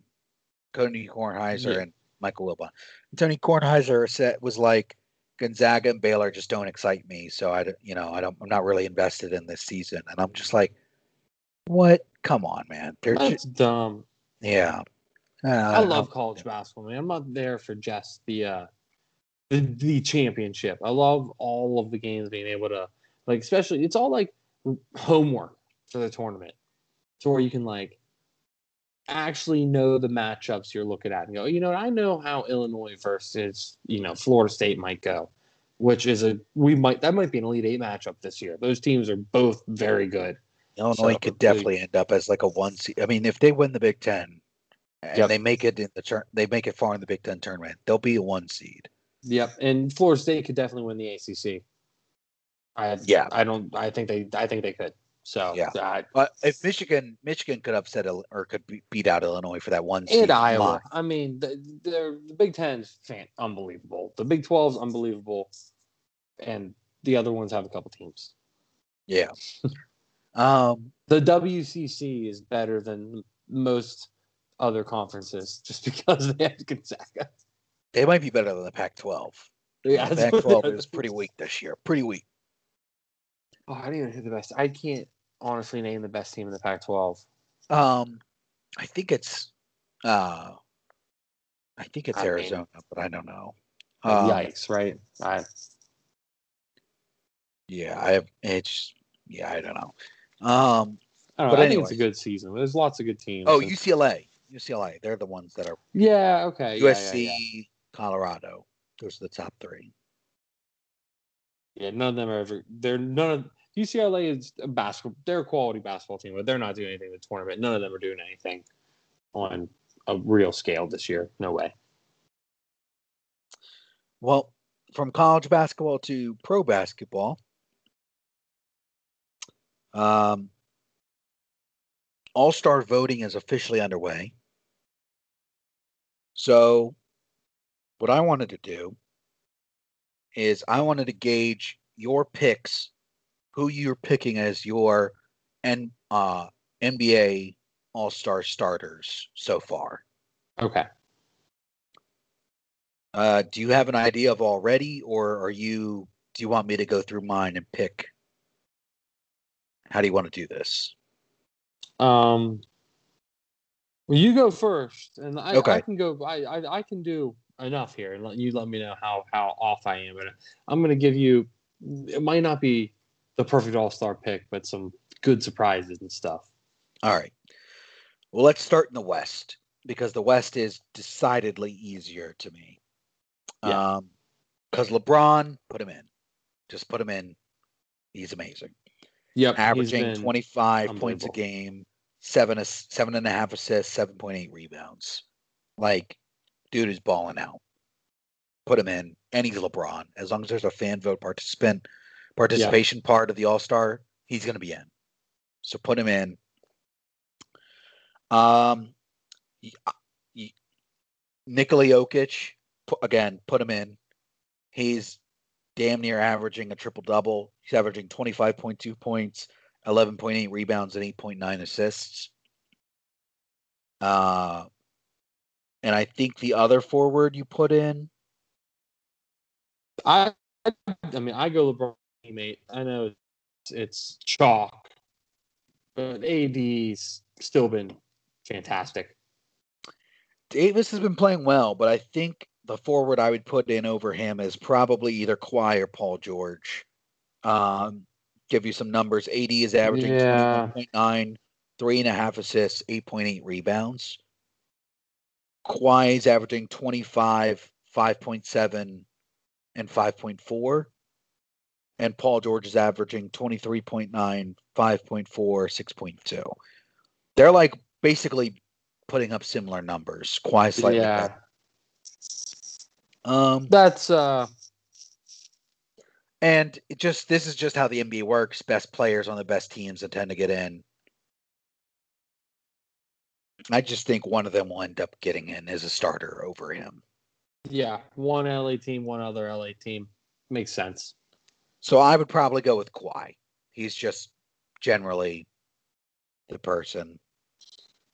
Tony Kornheiser Yeah. and Michael Wilbon. And Tony Kornheiser said was like Gonzaga and Baylor just don't excite me, so I, don't- you know, I don't, I'm not really invested in this season. And I'm just like, what? Come on, man. They're That's just, dumb. yeah. Uh, I love college basketball, man. I'm not there for just the uh the, the championship. I love all of the games being able to like especially it's all like homework for the tournament. To where you can like actually know the matchups you're looking at and go, you know, I know how Illinois versus, you know, Florida State might go, which is a we might that might be an elite eight matchup this year. Those teams are both very good. Illinois So, could definitely end up as like a one seed. I mean, if they win the Big Ten and Yep. they make it in the turn, they make it far in the Big Ten tournament, they'll be a one seed. Yep, and Florida State could definitely win the ACC. I Yeah. I don't. I think they. I think they could. So Yeah. I, But if Michigan, Michigan could upset or could be- beat out Illinois for that one and Iowa. line. I mean, the, the the Big Ten's fan unbelievable. The Big 12's unbelievable, and the other ones have a couple teams. Yeah. um. The WCC is better than most other conferences just because they have Gonzaga. They might be better than the Pac-12. Yeah, the Pac-12 is pretty weak this year. Pretty weak. Oh, I don't even know who the best. I can't honestly name the best team in the Pac-12. Um. I think it's. Uh. I think it's I mean- Arizona, but I don't know. Um, Yikes! Right? I, Yeah, I have. It's. Yeah, I don't know. Um. I don't know. But I think it's a good season. There's lots of good teams. Oh, UCLA. UCLA. They're the ones that are yeah, okay. yeah, USC, Yeah, yeah. Colorado. Those are the top three. Yeah, none of them are ever. They're none of UCLA is a basketball. They're a quality basketball team, but they're not doing anything in the tournament. None of them are doing anything on a real scale this year. No way. Well, from college basketball to pro basketball, um, All Star voting is officially underway. So, what I wanted to do is I wanted to gauge your picks, who you're picking as your N, uh, NBA All Star starters so far. Okay. Uh, do you have an idea of already, or are you? Do you want me to go through mine and pick? How do you want to do this? Um. Well, you go first, and I, Okay. I can go. I, I I can do enough here, and let you let me know how how off I am. And I'm going to give you. It might not be the perfect All Star pick, but some good surprises and stuff. All right. Well, let's start in the West because the West is decidedly easier to me. Yeah. Um, because LeBron, put him in. Just put him in. He's amazing. Yep, Averaging 25 points a game, seven, seven and a half assists, 7.8 rebounds. Like, dude is balling out. Put him in. And he's LeBron. As long as there's a fan vote participant participation part of the All Star, he's going to be in. So put him in. Um, uh, Nikola Jokic, again, put him in. He's damn near averaging a triple double. He's averaging 25.2 points, 11.8 rebounds, and 8.9 assists. Uh, and I think the other forward you put in, I, I mean, I go LeBron teammate. I know it's, it's chalk, but AD's still been fantastic. Davis has been playing well, but I think the forward I would put in over him is probably either Kawhi or Paul George. Um, give you some numbers. AD is averaging Yeah. 21.9, three and a half assists, 8.8 rebounds. Kawhi is averaging 25, 5.7, and 5.4. And Paul George is averaging 23.9, 5.4, 6.2. They're like basically putting up similar numbers. Kawhi slightly yeah, better. Um, that's uh, and just this is just how the NBA works. Best players on the best teams that tend to get in. I just think one of them will end up getting in as a starter over him. Yeah, one LA team, one other LA team makes sense. So I would probably go with Kawhi. He's just generally the person.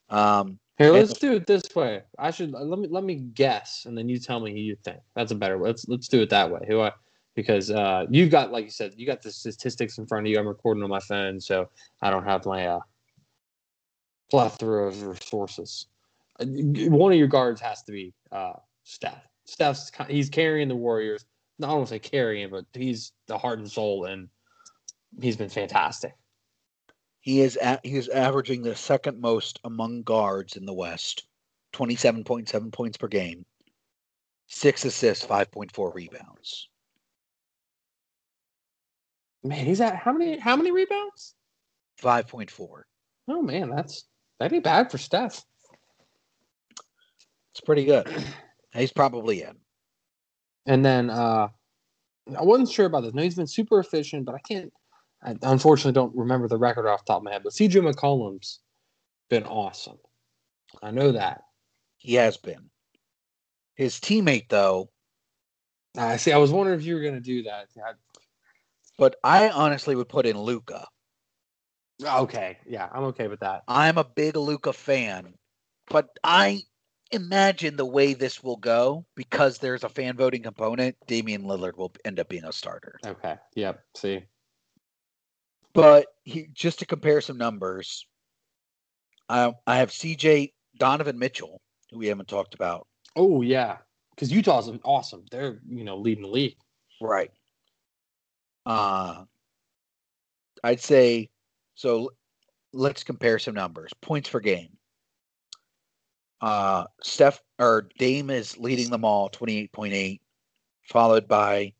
Um, Here, let's do it this way. I should let me let me guess, and then you tell me who you think. That's a better way. Let's let's do it that way. Who I because uh, you got like you said, you got the statistics in front of you. I'm recording on my phone, so I don't have my uh, plethora of resources. Uh, One of your guards has to be uh, Steph. Steph's he's carrying the Warriors. Not I don't want to say carrying, but he's the heart and soul, and he's been fantastic. he is a- he is averaging the second most among guards in the West, twenty seven point seven points per game, six assists, five point four rebounds. Man, he's at how many how many rebounds? Five point four. Oh man, that's that ain't bad for Steph. It's pretty good. He's probably in. And then uh I wasn't sure about this. No, he's been super efficient, but I can't. I unfortunately don't remember the record off the top of my head. But CJ McCollum's been awesome. I know that. He has been. His teammate, though, I see. I was wondering if you were going to do that. I- but I honestly would put in Luka. Okay, yeah, I'm okay with that. I'm a big Luka fan, but I imagine the way this will go because there's a fan voting component. Damian Lillard will end up being a starter. Okay, yep. See, But he, just to compare some numbers, I I have CJ Donovan Mitchell, who we haven't talked about. oh yeah, because Utah's awesome. They're you know leading the league. Right. Uh I'd say so let's compare some numbers. Points per game. Uh Steph or Dame is leading them all 28.8 followed by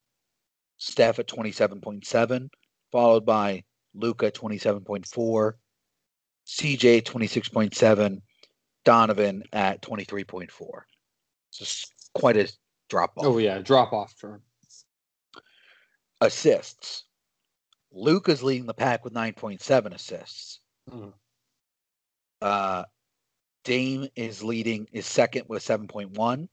Steph at 27.7 followed by Luka 27.4 CJ 26.7 Donovan at 23.4. It's just quite a drop off Oh yeah, drop off for him. assists. Luka's leading the pack with 9.7 assists. Mhm. Uh, Dame is leading is second with 7.1.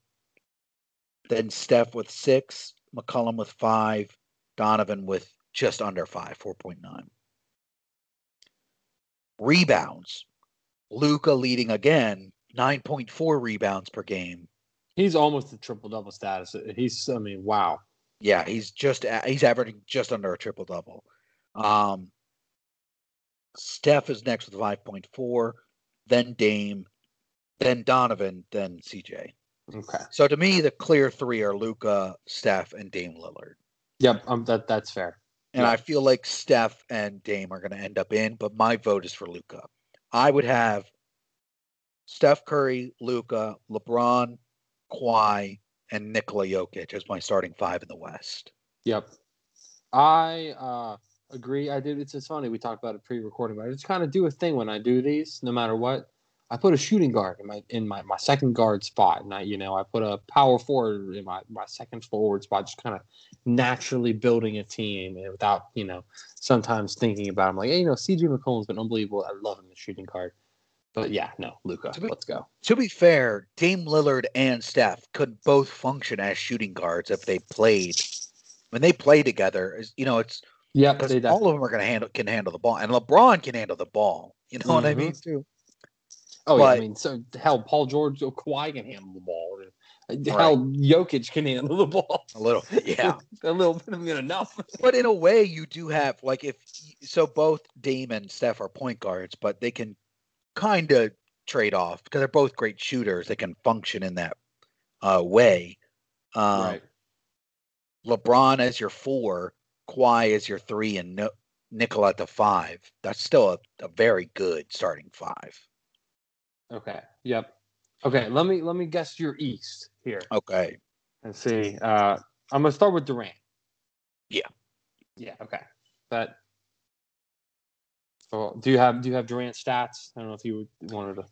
Then Steph with six, McCollum with five, Donovan with just under five, 4.9. Rebounds. Luka leading again, 9.4 rebounds per game. He's almost a triple double status. He's I mean wow. Yeah, he's just he's averaging just under a triple double. Um, Steph is next with five point four, then Dame, then Donovan, then CJ. Okay. So to me, the clear three are Luka, Steph, and Dame Lillard. Yep. Um. That that's fair. And Yeah. I feel like Steph and Dame are going to end up in, but my vote is for Luka. I would have Steph Curry, Luka, LeBron, Kawhi, and Nikola Jokic as my starting five in the West. Yep. I uh agree. I did. It's it's funny. We talked about it pre-recording, but I just kind of do a thing when I do these, no matter what. I put a shooting guard in my in my, my second guard spot, and I you know I put a power forward in my, my second forward spot, just kind of naturally building a team and without you know sometimes thinking about. It. I'm like, hey, you know, CJ McCollum's been unbelievable. I love him the shooting guard, but yeah, no, Luka, let's go. To be fair, Dame Lillard and Steph could both function as shooting guards if they played. When they play together, is you know, it's Yep, because all of them are going to handle can handle the ball, and LeBron can handle the ball. You know what I mean? Too. Oh yeah, I mean, so hell, Paul George, or Kawhi can handle the ball. Hell, Jokic can handle the ball. A little, yeah. a little bit of enough. but in a way, you do have like if so, both Dame and Steph are point guards, but they can kind of trade off because they're both great shooters. They can function in that uh, way. Um, right. LeBron as your four, Kawhi as your three, and no, Nikola at the five. That's still a, a very good starting five. Okay. Yep. Okay. Let me let me guess your East here Okay. and see. Uh, I'm gonna start with Durant. Yeah. Yeah. Okay. But so do you have do you have Durant stats? I don't know if you wanted to.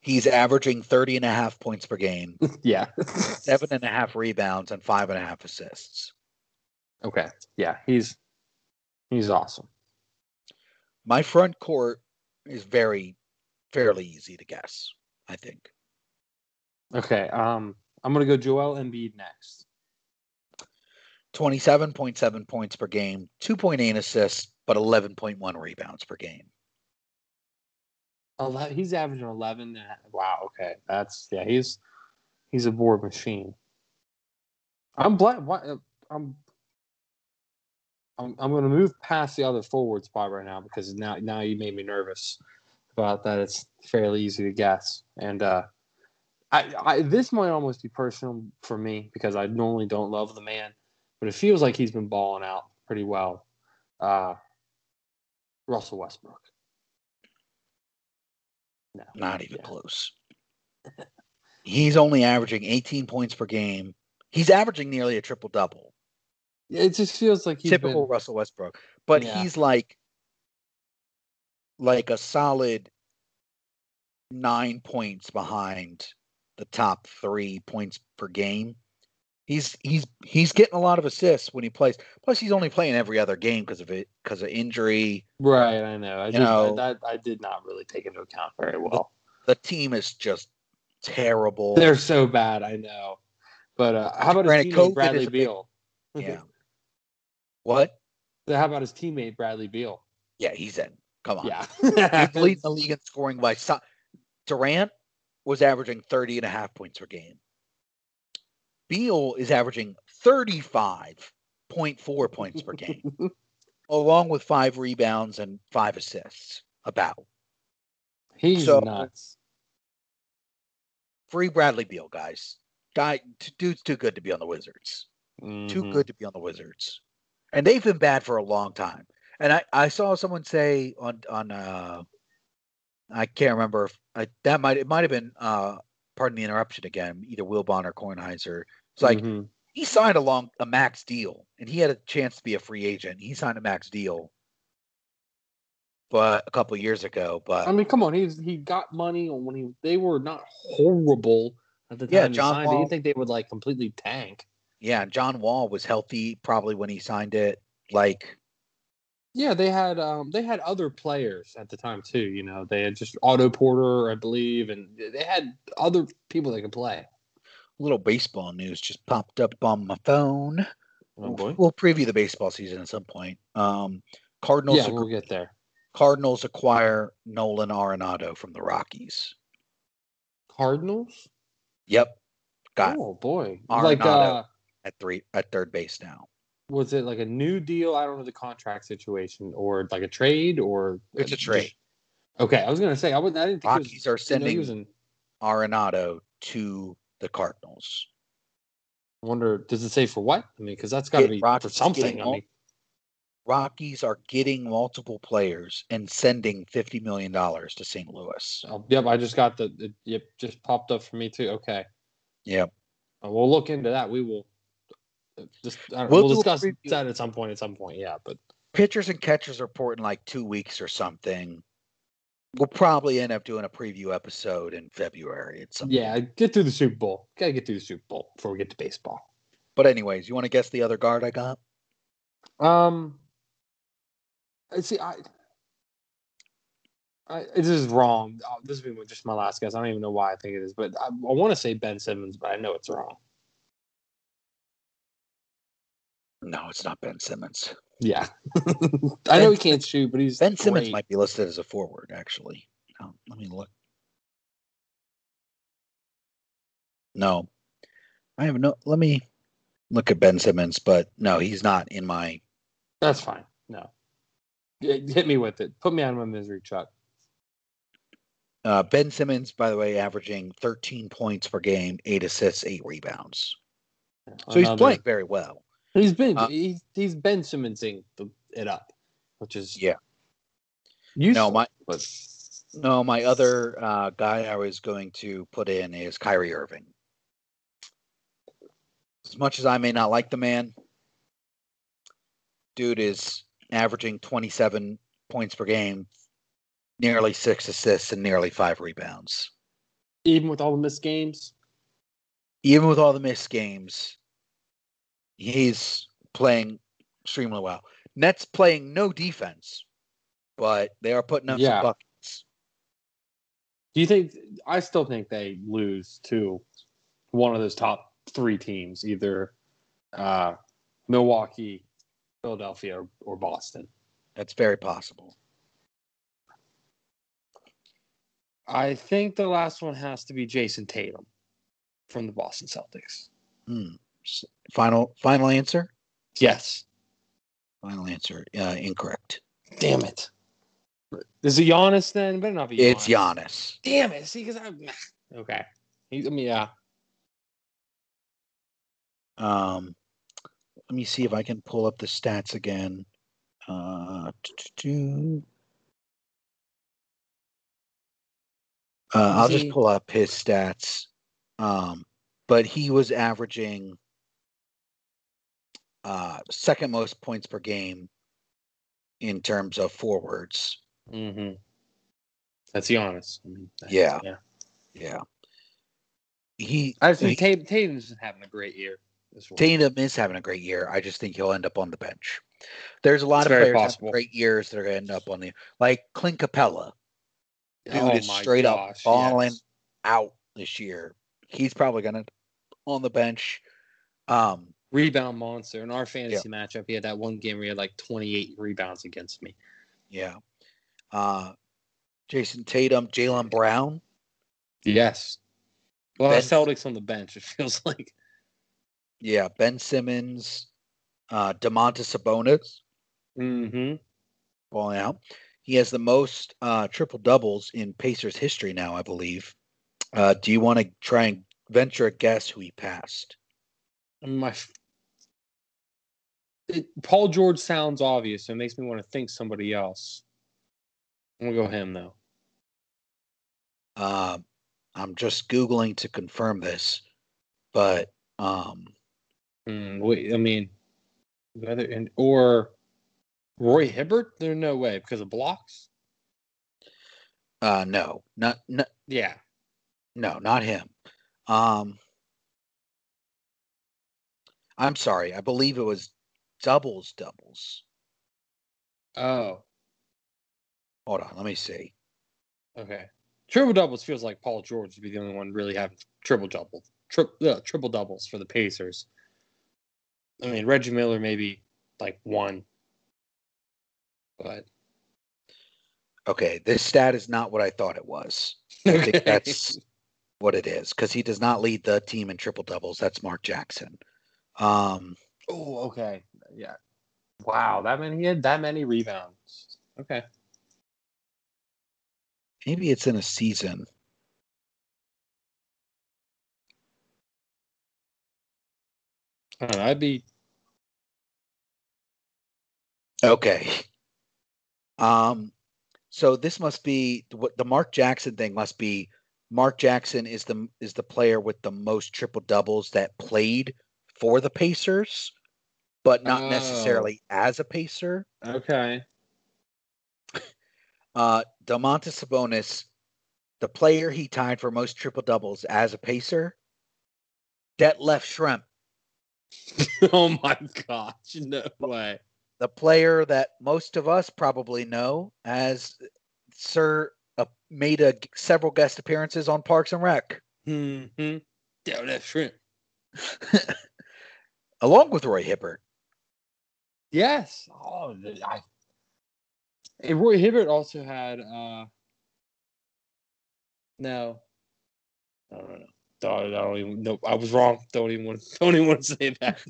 He's averaging 30 and a half points per game, yeah. seven and a half rebounds, and five and a half assists. Okay. Yeah. He's he's awesome. My front court is very fairly easy to guess. I think. Okay. Um, I'm gonna go Joel Embiid next. 27.7 points per game, 2.8 assists, but 11.1 rebounds per game. Ele- He's averaging 11. and Wow. Okay. That's yeah. He's he's a board machine. I'm black. I'm I'm I'm going to move past the other forward spot right now because now now you made me nervous about that. It's fairly easy to guess, and uh, I, I this might almost be personal for me because I normally don't love the man, but it feels like he's been balling out pretty well. Uh, Russell Westbrook. No, Not even Yeah. close. He's only averaging 18 points per game. He's averaging nearly a triple double. It just feels like he's Typical been, Russell Westbrook. But Yeah. he's like like a solid nine points behind the top three points per game. He's he's he's getting a lot of assists when he plays. Plus, he's only playing every other game because of it because of injury. right. I know. I You did, know- I, that I did not really take into account very well. The team is just terrible. They're so bad. I know. But uh, how about his Granted, teammate COVID Bradley is big- Beal? yeah. What? How about his teammate Bradley Beal? Yeah, he's in. Come on. Yeah. He's leading the league in scoring by so- Durant was averaging 30 and a half points per game. Beal is averaging 35.4 points per game, along with five rebounds and five assists. About He's So- nuts. free Bradley Beal, guys. Guy, t- dude's too good to be on the Wizards. Too Mhm. good to be on the Wizards, and they've been bad for a long time. And I, I saw someone say on on uh, I can't remember if I, that might it might have been uh, pardon the interruption again, either Wilbon or Kornheiser. It's like Mhm. he signed a long a max deal, and he had a chance to be a free agent. He signed a max deal, but a couple years ago. But I mean, come on. He's he got money when he they were not horrible at the time Yeah, he John signed. Wall- You think they would like completely tank? Yeah, John Wall was healthy probably when he signed it. Like Yeah, they had um they had other players at the time too. You know, they had just Otto Porter, I believe, and they had other people that could play. A little baseball news just popped up on my phone. Oh boy. We'll preview the baseball season at some point. Um, Cardinals Yeah, ag- we'll get there. Cardinals acquire Nolan Arenado from the Rockies. Cardinals. Yep, got Oh boy. Like Arenado. uh at three at third base now. was it like a new deal? I don't know the contract situation or like a trade or It's a trade. Okay, I was gonna say I wouldn't. I didn't think Rockies are was, I didn't know he sending in- Arenado to the Cardinals. I wonder, does it say for what? I mean, because that's got to be Rockies for something. I mean, Rockies are getting multiple players and sending fifty million dollars to St. Louis. oh, yep, I just got the. It, yep, just popped up for me too. Okay, Yep. We'll look into that. We will. Just We'll we'll, discuss that at some point. At some point, yeah. But Pitchers and catchers report in like two weeks or something. We'll probably end up doing a preview episode in February some yeah, get through the Super Bowl. Got to get through the Super Bowl before we get to baseball. But anyways, you want to guess the other guard I got? Um, I see. I. I, this is wrong. Uh, This has been just my last guess. I don't even know why I think it is, but I, I want to say Ben Simmons, but I know it's wrong. No, it's not Ben Simmons. Yeah, I know he can't shoot, but he's Ben Simmons might be listed as a forward, actually. No, let me look. No, I have no. Let me look at Ben Simmons, but no, he's not in my. That's fine. No. Hit me with it. Put me of my misery, Chuck. Uh, ben Simmons, by the way, averaging 13 points per game, eight assists, eight rebounds. So he's playing very well. He's been uh, he's he's Ben Simmonsing the, it up, which is Yeah. Useful, No, my but no, my other uh, guy I was going to put in is Kyrie Irving. As much as I may not like the man, dude is averaging 27 points per game, nearly six assists, and nearly five rebounds. even with all the missed games, Even with all the missed games, he's playing extremely well. Nets playing no defense, but they are putting up Yeah. some buckets. Do you think? I still think they lose to one of those top three teams, either uh, Milwaukee, Philadelphia, or, or Boston. That's very possible. I think the last one has to be Jayson Tatum from the Boston Celtics. Hmm. S- Final final answer. Yes. Final answer. Uh, incorrect. Damn it. Is it Giannis then? Better not be. It's Giannis. Damn it! See, because I. Okay. He, I mean, yeah. Um, let me see if I can pull up the stats again. Uh, uh, I'll just pull up his stats. Um, but he was averaging uh, second most points per game in terms of forwards. Mm-hmm. That's Giannis. I mean, that's- Yeah. Yeah. Yeah, he. I just he- think Tatum, Tatum's having a great year. Tatum is having a great year. I just think he'll end up on the bench. There's a lot It's of players possible. having great years that are going to end up on the like Clint Capela. Dude Oh is straight up falling yes. out this year. He's probably going to on the bench. Um, Rebound monster. In our fantasy matchup, he had that one game where he had like 28 rebounds against me. yeah. Uh, Jayson Tatum, Jaylen Brown. Yes. Well, Ben- Celtics on the bench, it feels like. Yeah, Ben Simmons, uh, Domantas Sabonis Mm-hmm. balling out. He has the most uh, triple doubles in Pacers history now, I believe. Uh, do you want to try and venture a guess who he passed? My it, Paul George sounds obvious, so it makes me want to think somebody else. I'm gonna go him though. Uh, I'm just googling to confirm this, but um, Hmm, wait, I mean, whether and or Roy Hibbert? There's no way because of blocks. uh, no, not, not Yeah, no, not him. Um, I'm sorry. I believe it was doubles, doubles. Oh, Hold on, let me see. okay. Triple doubles feels like Paul George would be the only one really having triple double, tri- uh, triple doubles for the Pacers. I mean, Reggie Miller maybe like one, but Okay, this stat is not what I thought it was. I think that's what it is because he does not lead the team in triple doubles. That's Mark Jackson. Um, oh okay, yeah. Wow, that many he had that many rebounds. Okay, maybe it's in a season. I know, I'd be Okay. Um, so this must be what the Mark Jackson thing must be. Mark Jackson is the is the player with the most triple doubles that played for the Pacers, but not Oh. necessarily as a Pacer. okay. Uh, Domantas Sabonis, the player he tied for most triple doubles as a Pacer, Detlef Schrempf, oh my gosh, no way. the player that most of us probably know as Sir uh, made a, several guest appearances on Parks and Rec, Mm-hmm. That Schrempf. along with Roy Hibbert. Yes. Oh, I. And Roy Hibbert also had. uh No. No, no, no. Don't, know. I don't even. No, I was wrong. Don't even want. Don't even want to say that.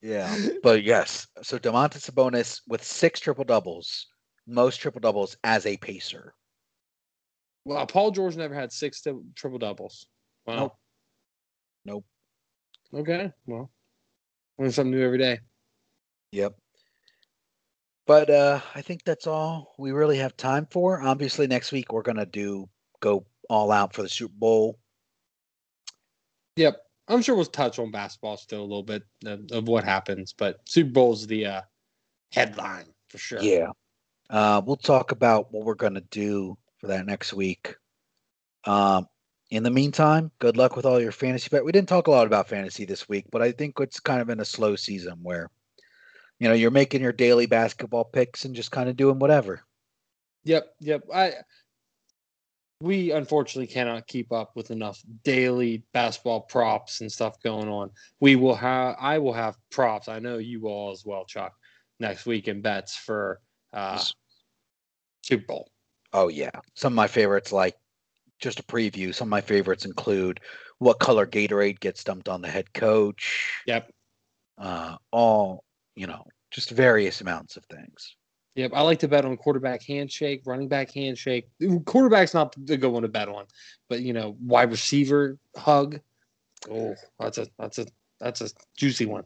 Yeah, but yes. So Domantas Sabonis with six triple doubles, most triple doubles as a Pacer. well, Paul George never had six triple doubles. Wow. Nope. Nope. Okay. Well, learn something new every day. Yep. But uh I think that's all we really have time for. Obviously next week we're gonna do go all out for the Super Bowl. Yep. I'm sure we'll touch on basketball still a little bit of, of what happens, but Super Bowl's the uh, headline for sure. Yeah. Uh we'll talk about what we're gonna do for that next week. Um in the meantime, good luck with all your fantasy bet. We didn't talk a lot about fantasy this week, but I think it's kind of in a slow season where you know you're making your daily basketball picks and just kind of doing whatever. Yep. Yep. I we unfortunately cannot keep up with enough daily basketball props and stuff going on. We will have, I will have props. I know you all as well, Chuck, next week in bets for uh, Super Bowl. Oh yeah, some of my favorites, like just a preview. Some of my favorites include what color Gatorade gets dumped on the head coach. Yep. Uh, all you know, just various amounts of things. Yep. I like to bet on quarterback handshake, running back handshake. Quarterback's not the good one to bet on, but you know, wide receiver hug. Oh, that's a that's a that's a juicy one.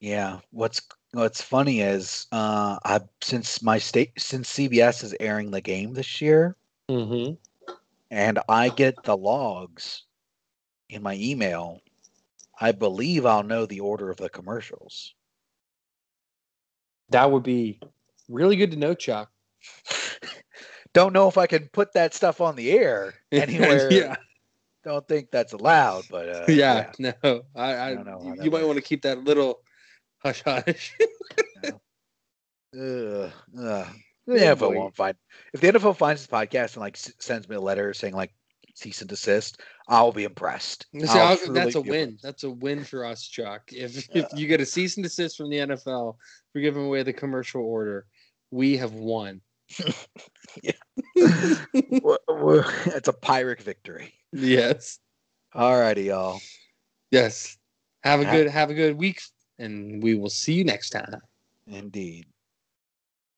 Yeah. What's What's funny is uh, I since my state since CBS is airing the game this year, Mm-hmm. and I get the logs in my email. I believe I'll know the order of the commercials. That would be really good to know, Chuck. Don't know if I can put that stuff on the air anywhere. yeah. Don't think that's allowed, but uh, yeah, no, I, I, don't know you, you might works. want to keep that little hush hush. Ugh, ugh. The NFL won't find. If the NFL finds this podcast and like s- sends me a letter saying like cease and desist, I'll be impressed. See, I'll I'll- that's a win. impressed. That's a win for us, Chuck. If if you get a cease and desist from the NFL for giving away the commercial order, we have won. It's a Pyrrhic victory. yes, Alrighty, y'all. yes. Have a good have a good week, and we will see you next time. Indeed.